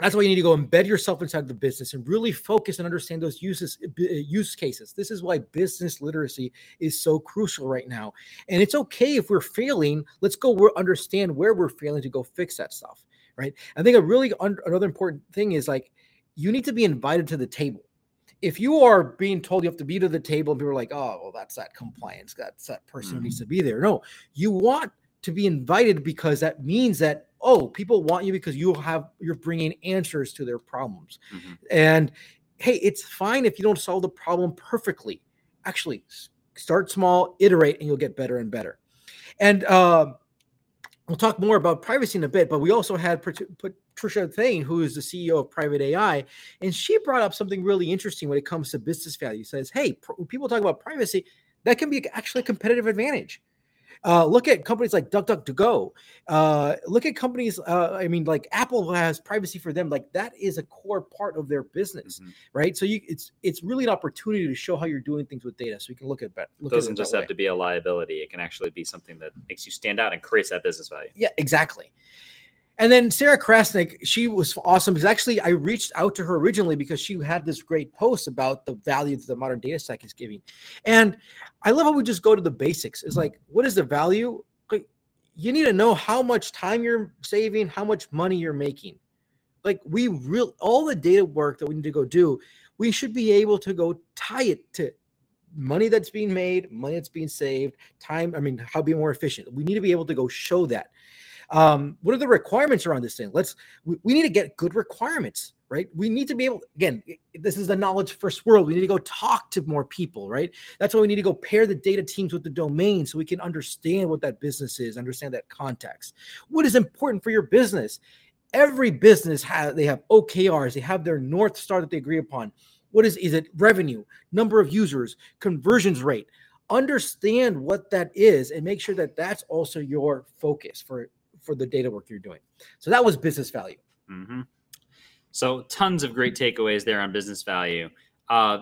that's why you need to go embed yourself inside the business and really focus and understand those uses uh, use cases. This is why business literacy is so crucial right now. And it's okay if we're failing. Let's go understand where we're failing to go fix that stuff right? I think a really un- another important thing is like you need to be invited to the table. If you are being told you have to be to the table and people are like oh well that's that compliance that's that person who needs to be there. No you want to be invited because that means that oh people want you because you have you're bringing answers to their problems.
Mhm.
and hey it's fine if you don't solve the problem perfectly. Actually start small iterate and you'll get better and better. And um we'll talk more about privacy in a bit but we also had Pat- patricia Thaine who is the ceo of private ai and she brought up something really interesting when it comes to business value. Says hey pr- people talk about privacy that can be actually a competitive advantage uh, look at companies like DuckDuckGo. Uh, look at companies. Uh, I mean, like Apple has privacy for them. Like that is a core part of their business,
Mhm.
right? So you, it's it's really an opportunity to show how you're doing things with data. So you can look at that.
It
Look at
doesn't
it
just have
way.
to be a liability. It can actually be something that makes you stand out and creates that business value.
Yeah, exactly. And then Sarah Krasnik, she was awesome because actually I reached out to her originally because she had this great post about the value that the modern data stack is giving. And I love how we just go to the basics. It's like, what is the value? Like, you need to know how much time you're saving, how much money you're making. Like we real all the data work that we need to go do, we should be able to go tie it to money that's being made, money that's being saved, time. I mean, how be more efficient. We need to be able to go show that um, what are the requirements around this thing let's we, we need to get good requirements right? We need to be able, again, this is the knowledge first world. We need to go talk to more people, right? That's why we need to go pair the data teams with the domain so we can understand what that business is, understand that context. What is important for your business? Every business has, they have OKRs, they have their North Star that they agree upon. What is, is it revenue, number of users, conversions rate? Understand what that is and make sure that that's also your focus for, for the data work you're doing. So that was business value.
Mm-hmm. So tons of great takeaways there on business value. Uh,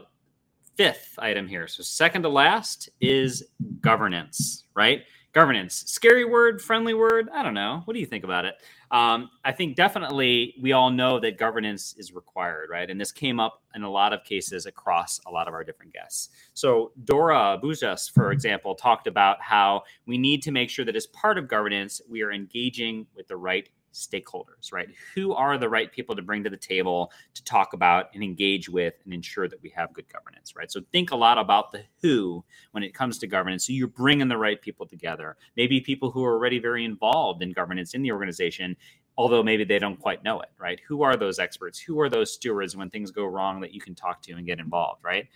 fifth item here. So second to last is governance, right? Governance, scary word, friendly word. I don't know. What do you think about it? Um, I think definitely we all know that governance is required, right? And this came up in a lot of cases across a lot of our different guests. So Dora Bujas, for example, talked about how we need to make sure that as part of governance, we are engaging with the right stakeholders, right? Who are the right people to bring to the table to talk about and engage with and ensure that we have good governance, right? So think a lot about the who when it comes to governance. So you're bringing the right people together, maybe people who are already very involved in governance in the organization. Although maybe they don't quite know it, right? Who are those experts? Who are those stewards when things go wrong that you can talk to and get involved, right?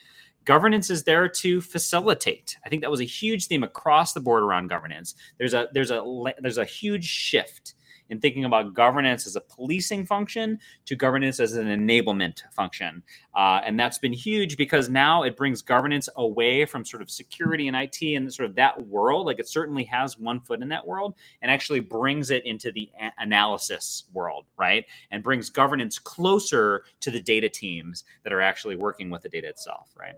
governance is there to facilitate i think that was a huge theme across the board around governance there's a there's a there's a huge shift in thinking about governance as a policing function to governance as an enablement function. Uh, and that's been huge because now it brings governance away from sort of security and IT and sort of that world. Like it certainly has one foot in that world and actually brings it into the a- analysis world, right? And brings governance closer to the data teams that are actually working with the data itself, right?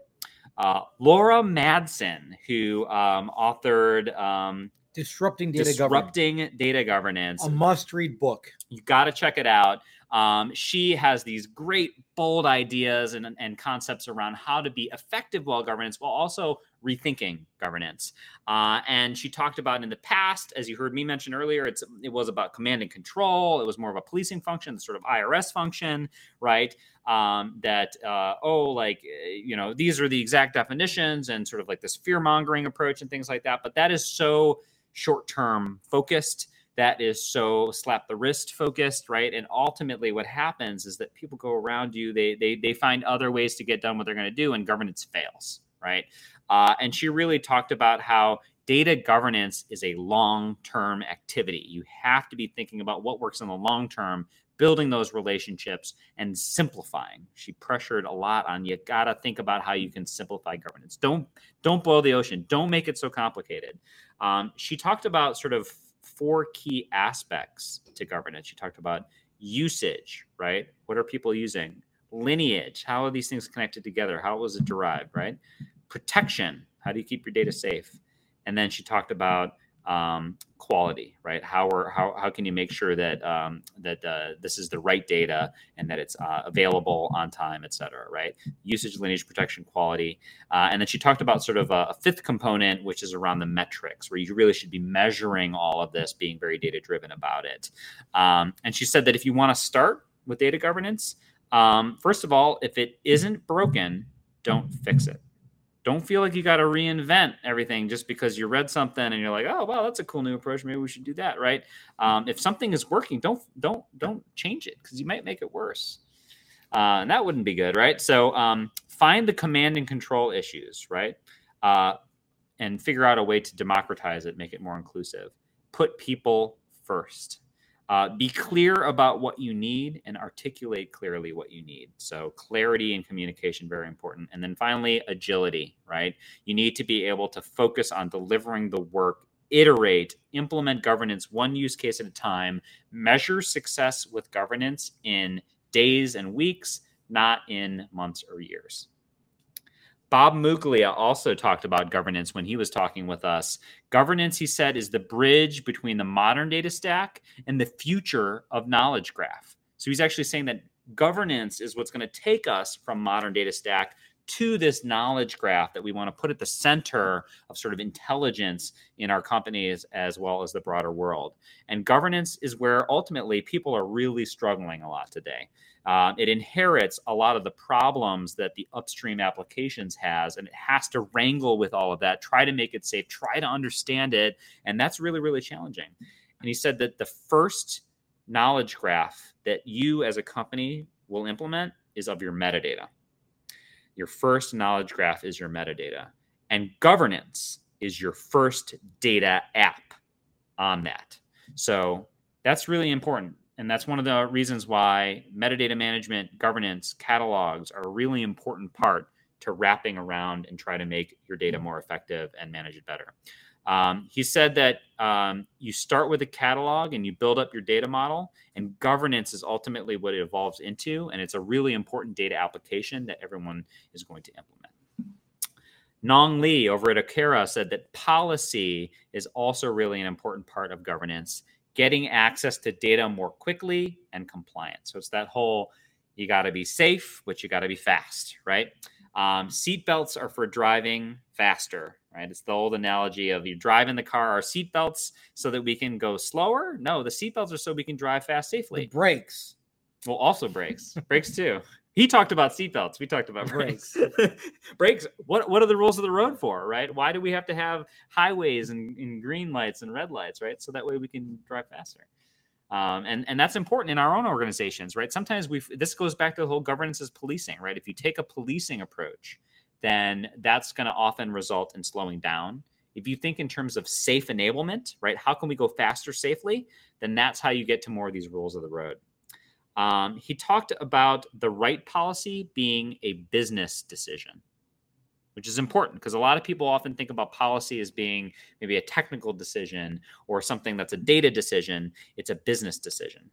Uh, Laura Madsen, who um, authored um,
Disrupting Data
Disrupting
Governance.
Data Governance.
A must read book.
You got to check it out. Um, she has these great, bold ideas and, and concepts around how to be effective while governance while also rethinking governance. Uh, and she talked about in the past, as you heard me mention earlier, it's it was about command and control. It was more of a policing function, the sort of IRS function, right? Um, that uh, oh, like you know, these are the exact definitions and sort of like this fear mongering approach and things like that. But that is so short term focused that is so slap the wrist focused right? And ultimately what happens is that people go around you they they, they find other ways to get done what they're going to do and governance fails right? Uh, and she really talked about how data governance is a long term activity. You have to be thinking about what works in the long term building those relationships and simplifying she pressured a lot on you gotta think about how you can simplify governance don't don't boil the ocean don't make it so complicated um, she talked about sort of four key aspects to governance. She talked about usage, right? What are people using? Lineage, how are these things connected together? How was it derived, right? Protection, how do you keep your data safe? And then she talked about um, quality, right? How are how how can you make sure that um, that uh, this is the right data and that it's uh, available on time, et cetera, right? Usage, lineage, protection, quality, uh, and then she talked about sort of a, a, fifth component, which is around the metrics, where you really should be measuring all of this, being very data driven about it. Um, and she said that if you want to start with data governance, um, first of all, if it isn't broken, don't fix it don't feel like you got to reinvent everything just because you read something and you're like, oh wow, that's a cool new approach. Maybe we should do that, right? Um, if something is working, don't don't don't change it because you might make it worse. Uh, and that wouldn't be good, right? So um, find the command and control issues, right? Uh, and figure out a way to democratize it, make it more inclusive. Put people first. Uh, be clear about what you need and articulate clearly what you need. So, clarity and communication, very important. And then finally, agility, right? You need to be able to focus on delivering the work, iterate, implement governance one use case at a time, measure success with governance in days and weeks, not in months or years. Bob Muglia also talked about governance when he was talking with us. Governance, he said, is the bridge between the modern data stack and the future of knowledge graph. So he's actually saying that governance is what's going to take us from modern data stack to this knowledge graph that we want to put at the center of sort of intelligence in our companies as well as the broader world. And governance is where ultimately people are really struggling a lot today. Uh, it inherits a lot of the problems that the upstream applications has, and it has to wrangle with all of that, try to make it safe, try to understand it, and that's really, really challenging. And he said that the first knowledge graph that you as a company will implement is of your metadata. Your first knowledge graph is your metadata, and governance is your first data app on that. So that's really important. And that's one of the reasons why metadata management, governance, catalogs are a really important part to wrapping around and try to make your data more effective and manage it better. Um, he said that um, you start with a catalog and you build up your data model, and governance is ultimately what it evolves into. And it's a really important data application that everyone is going to implement. Nong Li over at Okera said that policy is also really an important part of governance, getting access to data more quickly and compliant. So it's that whole you got to be safe, but you got to be fast, right? Um, seatbelts are for driving faster, right? It's the old analogy of you drive in the car, our seatbelts so that we can go slower. No, the seatbelts are so we can drive fast safely.
The brakes.
Well, also brakes, brakes too. He talked about seatbelts. We talked about brakes. brakes. What what are the rules of the road for, right? Why do we have to have highways and, and green lights and red lights, right? So that way we can drive faster. Um, and and that's important in our own organizations, right? Sometimes we this goes back to the whole governance is policing, right? If you take a policing approach, then that's going to often result in slowing down. If you think in terms of safe enablement, right? How can we go faster safely? Then that's how you get to more of these rules of the road. Um, he talked about the right policy being a business decision, which is important because a lot of people often think about policy as being maybe a technical decision or something that's a data decision. It's a business decision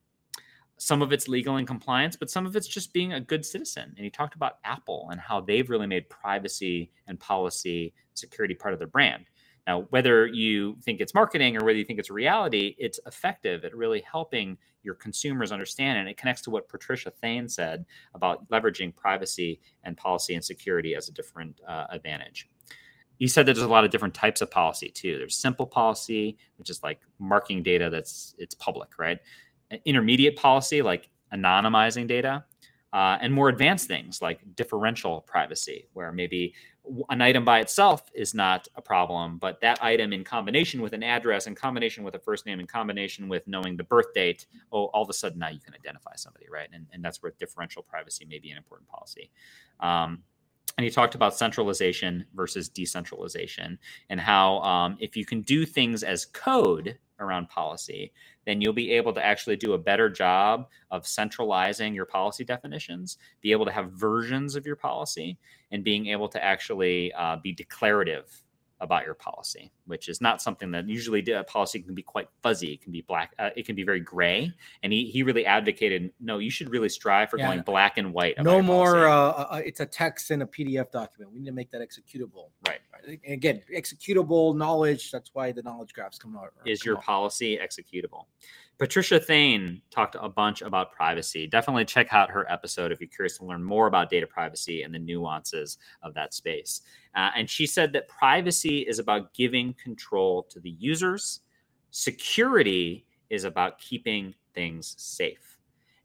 some of it's legal and compliance, but some of it's just being a good citizen. And he talked about Apple and how they've really made privacy and policy security part of their brand. Now, whether you think it's marketing or whether you think it's reality, it's effective at really helping your consumers understand. And it connects to what Patricia Thaine said about leveraging privacy and policy and security as a different uh, advantage. You said that there's a lot of different types of policy too. There's simple policy, which is like marking data that's it's public, right? intermediate policy like anonymizing data uh, and more advanced things like differential privacy, where maybe an item by itself is not a problem, but that item in combination with an address, in combination with a first name, in combination with knowing the birth date, oh, all of a sudden now you can identify somebody, right? And, and that's where differential privacy may be an important policy. Um, and he talked about centralization versus decentralization and how um, if you can do things as code around policy, then you'll be able to actually do a better job of centralizing your policy definitions, be able to have versions of your policy, and being able to actually uh, be declarative about your policy, which is not something that usually a policy can be quite fuzzy. It can be black. Uh, it can be very gray. And he, he really advocated, no, you should really strive for yeah. going black and white.
No more. Uh, uh, uh, it's a text in a PDF document. We need to make that executable.
Right.
right. Again, executable knowledge. That's why the knowledge graphs come out.
Is
come
your
out.
policy executable? Patricia Thaine talked a bunch about privacy. Definitely check out her episode if you're curious to learn more about data privacy and the nuances of that space. Uh, and she said that privacy is about giving control to the users, security is about keeping things safe.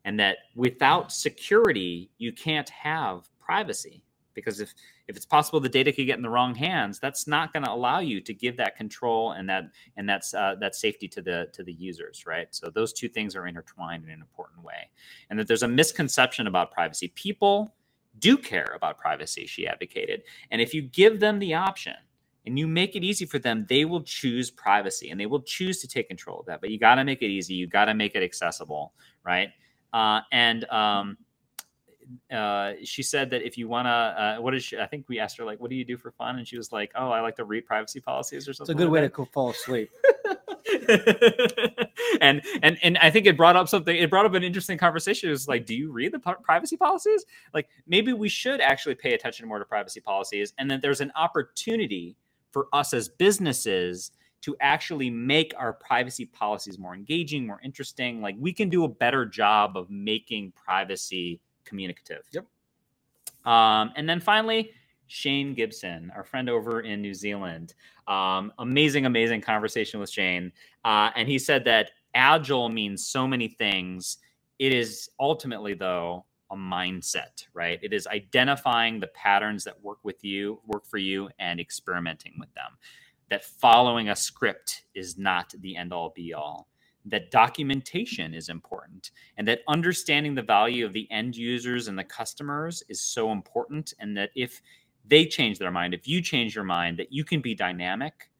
And that without security, you can't have privacy because if if it's possible the data could get in the wrong hands that's not going to allow you to give that control and that and that's uh, that safety to the to the users right so those two things are intertwined in an important way and that there's a misconception about privacy people do care about privacy she advocated and if you give them the option and you make it easy for them, they will choose privacy and they will choose to take control of that. But you got to make it easy. You got to make it accessible, right? Uh, and um, uh, she said that if you want to, uh, what is she? I think we asked her like, what do you do for fun? And she was like, oh, I like to read privacy policies or something.
It's a good
like
way that. to fall asleep.
and and and I think it brought up something. It brought up an interesting conversation. It was like, do you read the privacy policies? Like maybe we should actually pay attention more to privacy policies, and that there's an opportunity for us as businesses to actually make our privacy policies more engaging, more interesting. Like we can do a better job of making privacy communicative.
Yep.
Um, and then finally, Shane Gibson, our friend over in New Zealand. Um, amazing, amazing conversation with Shane. Uh, and he said that agile means so many things. It is ultimately, though, a mindset, right? It is identifying the patterns that work with you, work for you, and experimenting with them. That following a script is not the end all be all that documentation is important and that understanding the value of the end users and the customers is so important and that if they change their mind if you change your mind that you can be dynamic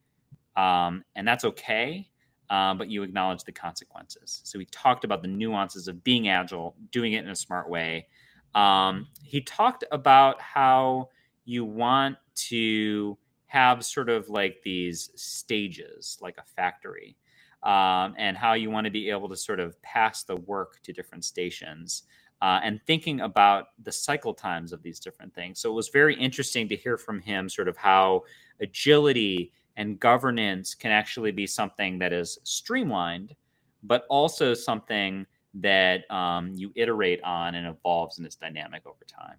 um, and that's okay um, but you acknowledge the consequences. So we talked about the nuances of being agile doing it in a smart way. Um, he talked about how you want to have sort of like these stages like a factory um, and how you want to be able to sort of pass the work to different stations uh, and thinking about the cycle times of these different things. So it was very interesting to hear from him sort of how agility and governance can actually be something that is streamlined, but also something that um, you iterate on and evolves and is dynamic over time.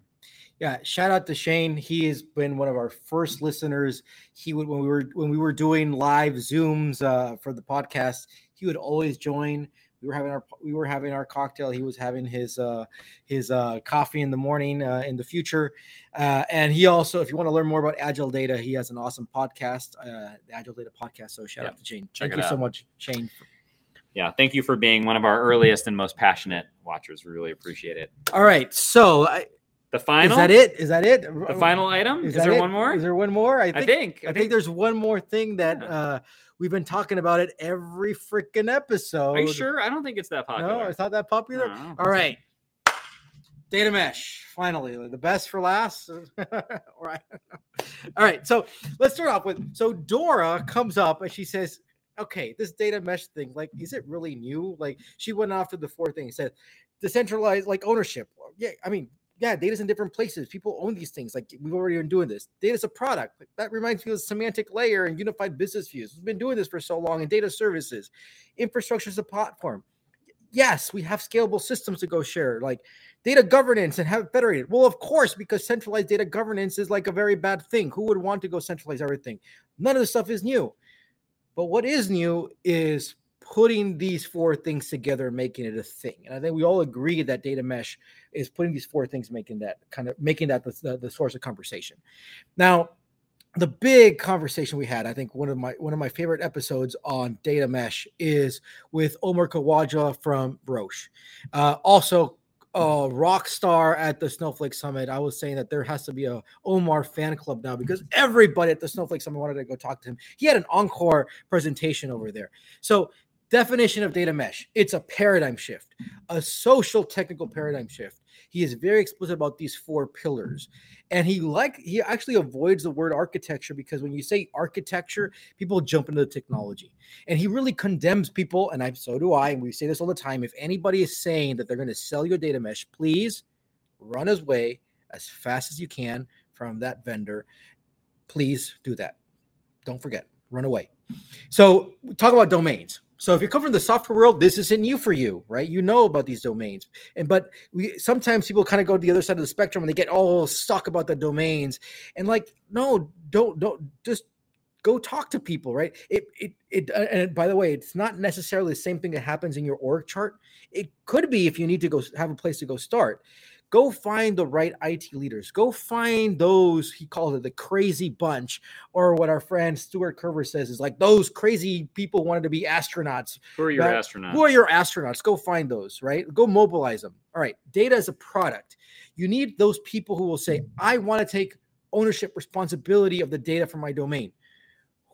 Yeah, shout out to Shane. He has been one of our first listeners. He would when we were when we were doing live Zooms uh, for the podcast, he would always join. We were having our we were having our cocktail. He was having his uh, his uh, coffee in the morning uh, in the future, uh, and he also, if you want to learn more about Agile Data, he has an awesome podcast, uh, the Agile Data podcast. So shout
Yeah,
out to Shane. Thank you so much, Shane.
Yeah, thank you for being one of our earliest and most passionate watchers. We really appreciate it.
All right, so I,
The final
is that it? Is that it?
The final item? Is,
that
there
it?
one more?
Is there one more? I
I
think.
think.
I think there's one more thing that
Yeah.
uh, we've been talking about it every freaking episode.
Are you sure? I don't think it's that popular.
No, it's not that popular.
No, I think
All right. Data mesh, finally, the best for last. All right. All right. So let's start off with so Dora comes up and she says, Okay, this data mesh thing, like, is it really new? Like, she went after the four things, said decentralized like ownership. Yeah, I mean, yeah, data's in different places. People own these things. Like we've already been doing this. Data's a product. Like, that reminds me of semantic layer and unified business views. We've been doing this for so long. And data services, infrastructure is a platform. Yes, we have scalable systems to go share, like data governance and have it federated. Well, of course, because centralized data governance is like a very bad thing. Who would want to go centralize everything? None of this stuff is new. But what is new is putting these four things together and making it a thing. And I think we all agree that data mesh is putting these four things, making that kind of making that the, the, the source of conversation. Now, the big conversation we had, I think one of my one of my favorite episodes on data mesh is with Omar Khawaja from Roche. Uh, also, a rock star at the Snowflake Summit. I was saying that there has to be a Omar fan club now because everybody at the Snowflake Summit wanted to go talk to him. He had an encore presentation over there. So, definition of data mesh it's a paradigm shift, a social technical paradigm shift. He is very explicit about these four pillars. And he like he actually avoids the word architecture because when you say architecture, people jump into the technology. And he really condemns people, and I so do I, and we say this all the time. If anybody is saying that they're going to sell you a data mesh, please run away as fast as you can from that vendor. Please do that. Don't forget, run away. So talk about domains. So if you come from the software world, this isn't new for you, right? You know about these domains. And but we sometimes people kind of go to the other side of the spectrum and they get all stuck about the domains. And like, no, don't don't just go talk to people, right? It it it uh, and by the way, it's not necessarily the same thing that happens in your org chart. It could be if you need to go have a place to go start. Go find the right IT leaders. Go find those, he calls it the crazy bunch, or what our friend Stuart Kerber says is like those crazy people wanted to be astronauts.
Who are your
That-
astronauts?
Who are your astronauts? Go find those, right? Go mobilize them. All right. Data is a product. You need those people who will say, I want to take ownership responsibility of the data from my domain.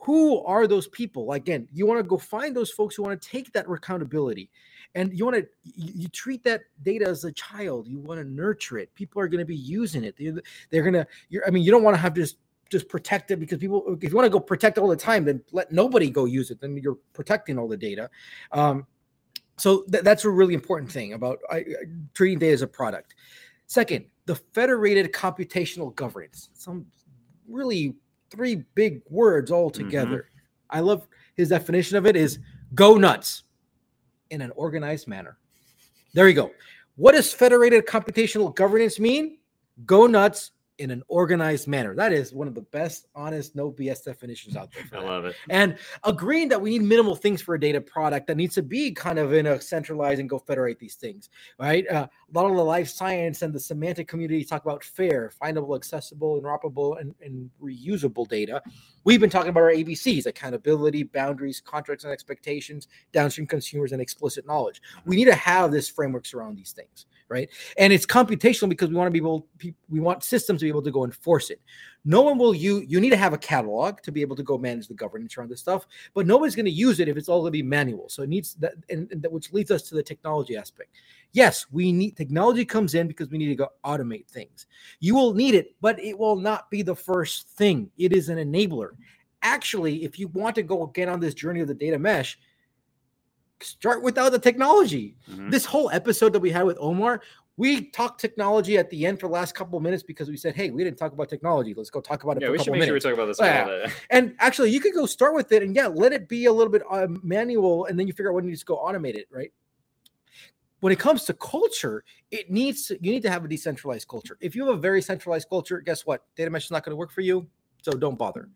Who are those people? Again, you want to go find those folks who want to take that accountability. And you want to you, treat that data as a child. You want to nurture it. People are going to be using it. They're, they're going to you're I mean, you don't want to have just just protect it because people if you want to go protect it all the time, then let nobody go use it. Then you're protecting all the data. Um, so th- that's a really important thing about I, I- treating data as a product. Second, the federated computational governance. Some really three big words all together. I love his definition of it is go nuts in an organized manner. There you go. What does federated computational governance mean? Go nuts in an organized manner. That is one of the best, honest, no BS definitions out there.
I love it.
And agreeing that we need minimal things for a data product that needs to be kind of in a centralized and go federate these things, right? Uh, a lot of the life science and the semantic community talk about fair, findable, accessible, interoperable, and, and reusable data. We've been talking about our ABCs accountability, boundaries, contracts and expectations, downstream consumers, and explicit knowledge. We need to have this frameworks around these things, right? And it's computational because we want to be able, we want systems to be able to go enforce it. No one will you you need to have a catalog to be able to go manage the governance around this stuff, but nobody's going to use it if it's all going to be manual. So it needs that, and, and that which leads us to the technology aspect. Yes, we need technology comes in because we need to go automate things. You will need it, but it will not be the first thing. It is an enabler. Actually, if you want to go get on this journey of the data mesh, start without the technology.
Mhm.
This whole episode that we had with Omar, we talked technology at the end for the last couple of minutes because we said, "Hey, we didn't talk about technology. Let's go talk about it
Yeah,
for a
we should make
of
sure we talk about this.
Yeah.
a little bit.
and actually, you could go start with it, and yeah, let it be a little bit uh, manual, and then you figure out when you just go automate it, right? When it comes to culture, it needs to, you need to have a decentralized culture. If you have a very centralized culture, guess what? Data mesh is not going to work for you, so don't bother.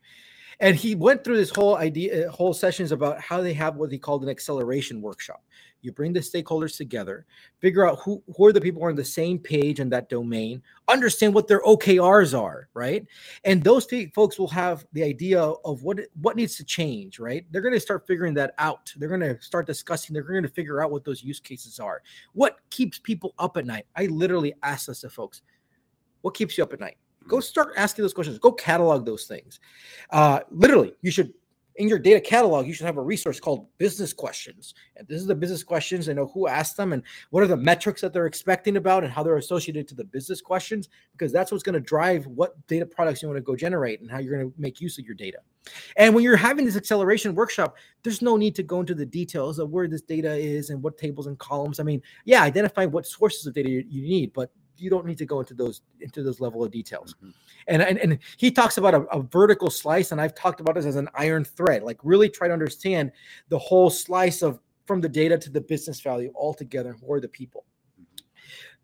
And he went through this whole idea, uh, whole sessions about how they have what he called an acceleration workshop. You bring the stakeholders together, figure out who, who are the people who are on the same page in that domain, understand what their OKRs are, right? And those folks will have the idea of what what needs to change, right? They're going to start figuring that out. They're going to start discussing. They're going to figure out what those use cases are. What keeps people up at night? I literally ask this to folks. What keeps you up at night? Go start asking those questions. Go catalog those things. Uh, literally, you should in your data catalog, you should have a resource called business questions. And this is the business questions and know who asked them and what are the metrics that they're expecting about and how they're associated to the business questions, because that's what's going to drive what data products you want to go generate and how you're going to make use of your data. And when you're having this acceleration workshop, there's no need to go into the details of where this data is and what tables and columns. I mean, yeah, identify what sources of data you, you need, but you don't need to go into those into those level of details.
Mhm.
And, and and he talks about a, a vertical slice, and I've talked about this as an iron thread. Like really try to understand the whole slice of from the data to the business value all together, or the people.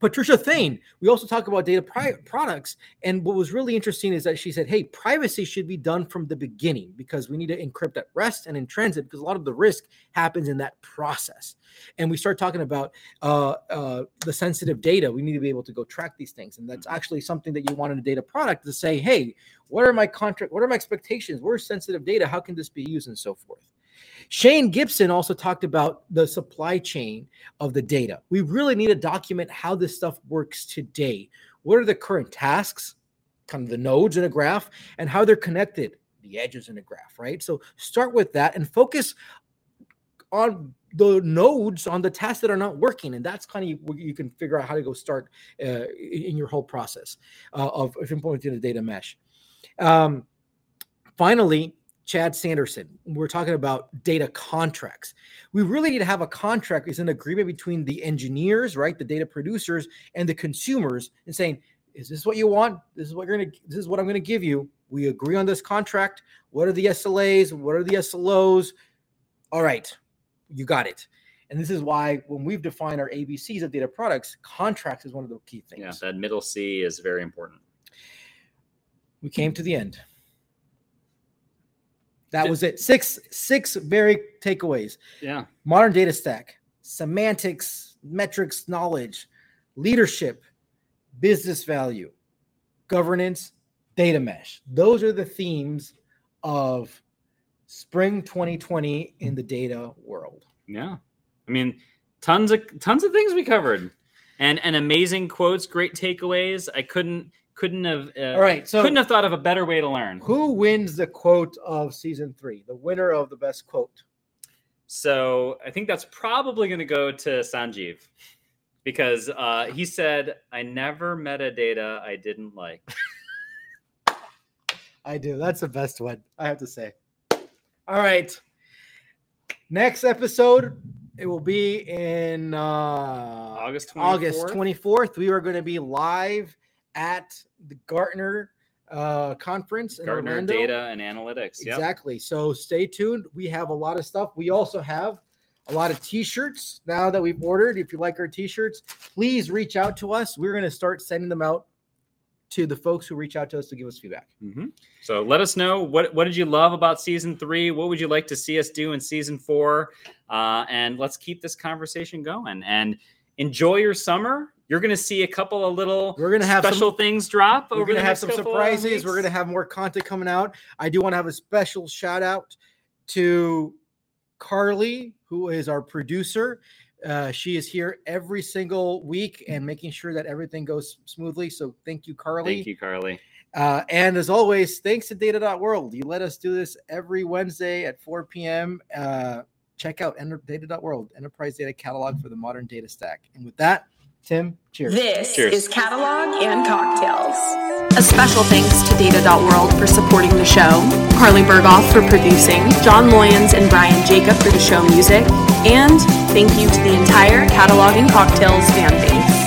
Patricia Thaine, we also talk about data pri- products. And what was really interesting is that she said, hey, privacy should be done from the beginning because we need to encrypt at rest and in transit because a lot of the risk happens in that process. And we start talking about uh, uh, the sensitive data. We need to be able to go track these things. And that's actually something that you want in a data product to say, hey, what are my contract? What are my expectations? Where's sensitive data? How can this be used and so forth? Shane Gibson also talked about the supply chain of the data. We really need to document how this stuff works today. What are the current tasks, kind of the nodes in a graph, and how they're connected, the edges in a graph, right? So start with that and focus on the nodes on the tasks that are not working and that's kind of where you can figure out how to go start uh, in your whole process uh, of, of implementing the data mesh um, finally Chad Sanderson. We're talking about data contracts. We really need to have a contract is an agreement between the engineers, right, the data producers, and the consumers, and saying, "Is this what you want? This is what you're gonna. This is what I'm gonna give you. We agree on this contract. What are the SLAs? What are the SLOs? All right, you got it." And this is why when we've defined our ABCs of data products, contracts is one of the key things.
Yeah, that middle C is very important.
we came to the end. That was it. Six six very takeaways.
Yeah.
Modern data stack, semantics, metrics, knowledge, leadership, business value, governance, data mesh. Those are the themes of spring 2020 in the data world.
Yeah. I mean, tons of tons of things we covered. And and amazing quotes, great takeaways. I couldn't couldn't have uh,
All right, so
couldn't have thought of a better way to learn.
who wins the quote of season 3? The winner of the best quote.
So I think that's probably going to go to Sanjeev because uh, he said, "I never metadata I didn't like."
I do. That's the best one, I have to say. All right. Next episode, it will be in uh,
August 24th.
August 24th. We are going to be live at the Gartner uh, conference in
Gartner
Orlando.
data and analytics. Yep.
Exactly. So stay tuned. We have a lot of stuff. We also have a lot of t-shirts now that we've ordered. If you like our t-shirts, please reach out to us. We're going to start sending them out to the folks who reach out to us to give us feedback.
hmm So let us know what what did you love about season three? What would you like to see us do in season four? Uh, and let's keep this conversation going and enjoy your summer. You're going to see a couple of little
We're gonna have
special
some,
things drop
we're gonna have some surprises. We're gonna have more content coming out. I do want to have a special shout out to Carly, who is our producer. Uh, she is here every single week and making sure that everything goes smoothly. So thank you, Carly.
Thank you, Carly.
Uh, and as always, thanks to Data.World. You let us do this every Wednesday at 4 p.m. Uh, check out Enter- Data.World, Enterprise Data Catalog for the Modern Data Stack. And with that, Tim, cheers.
This
Cheers.
is Catalog and Cocktails.
A special thanks to Data.World for supporting the show, Carly Berghoff for producing, Jon Loyens and Brian Jacob for the show music, and thank you to the entire Catalog and Cocktails fan base.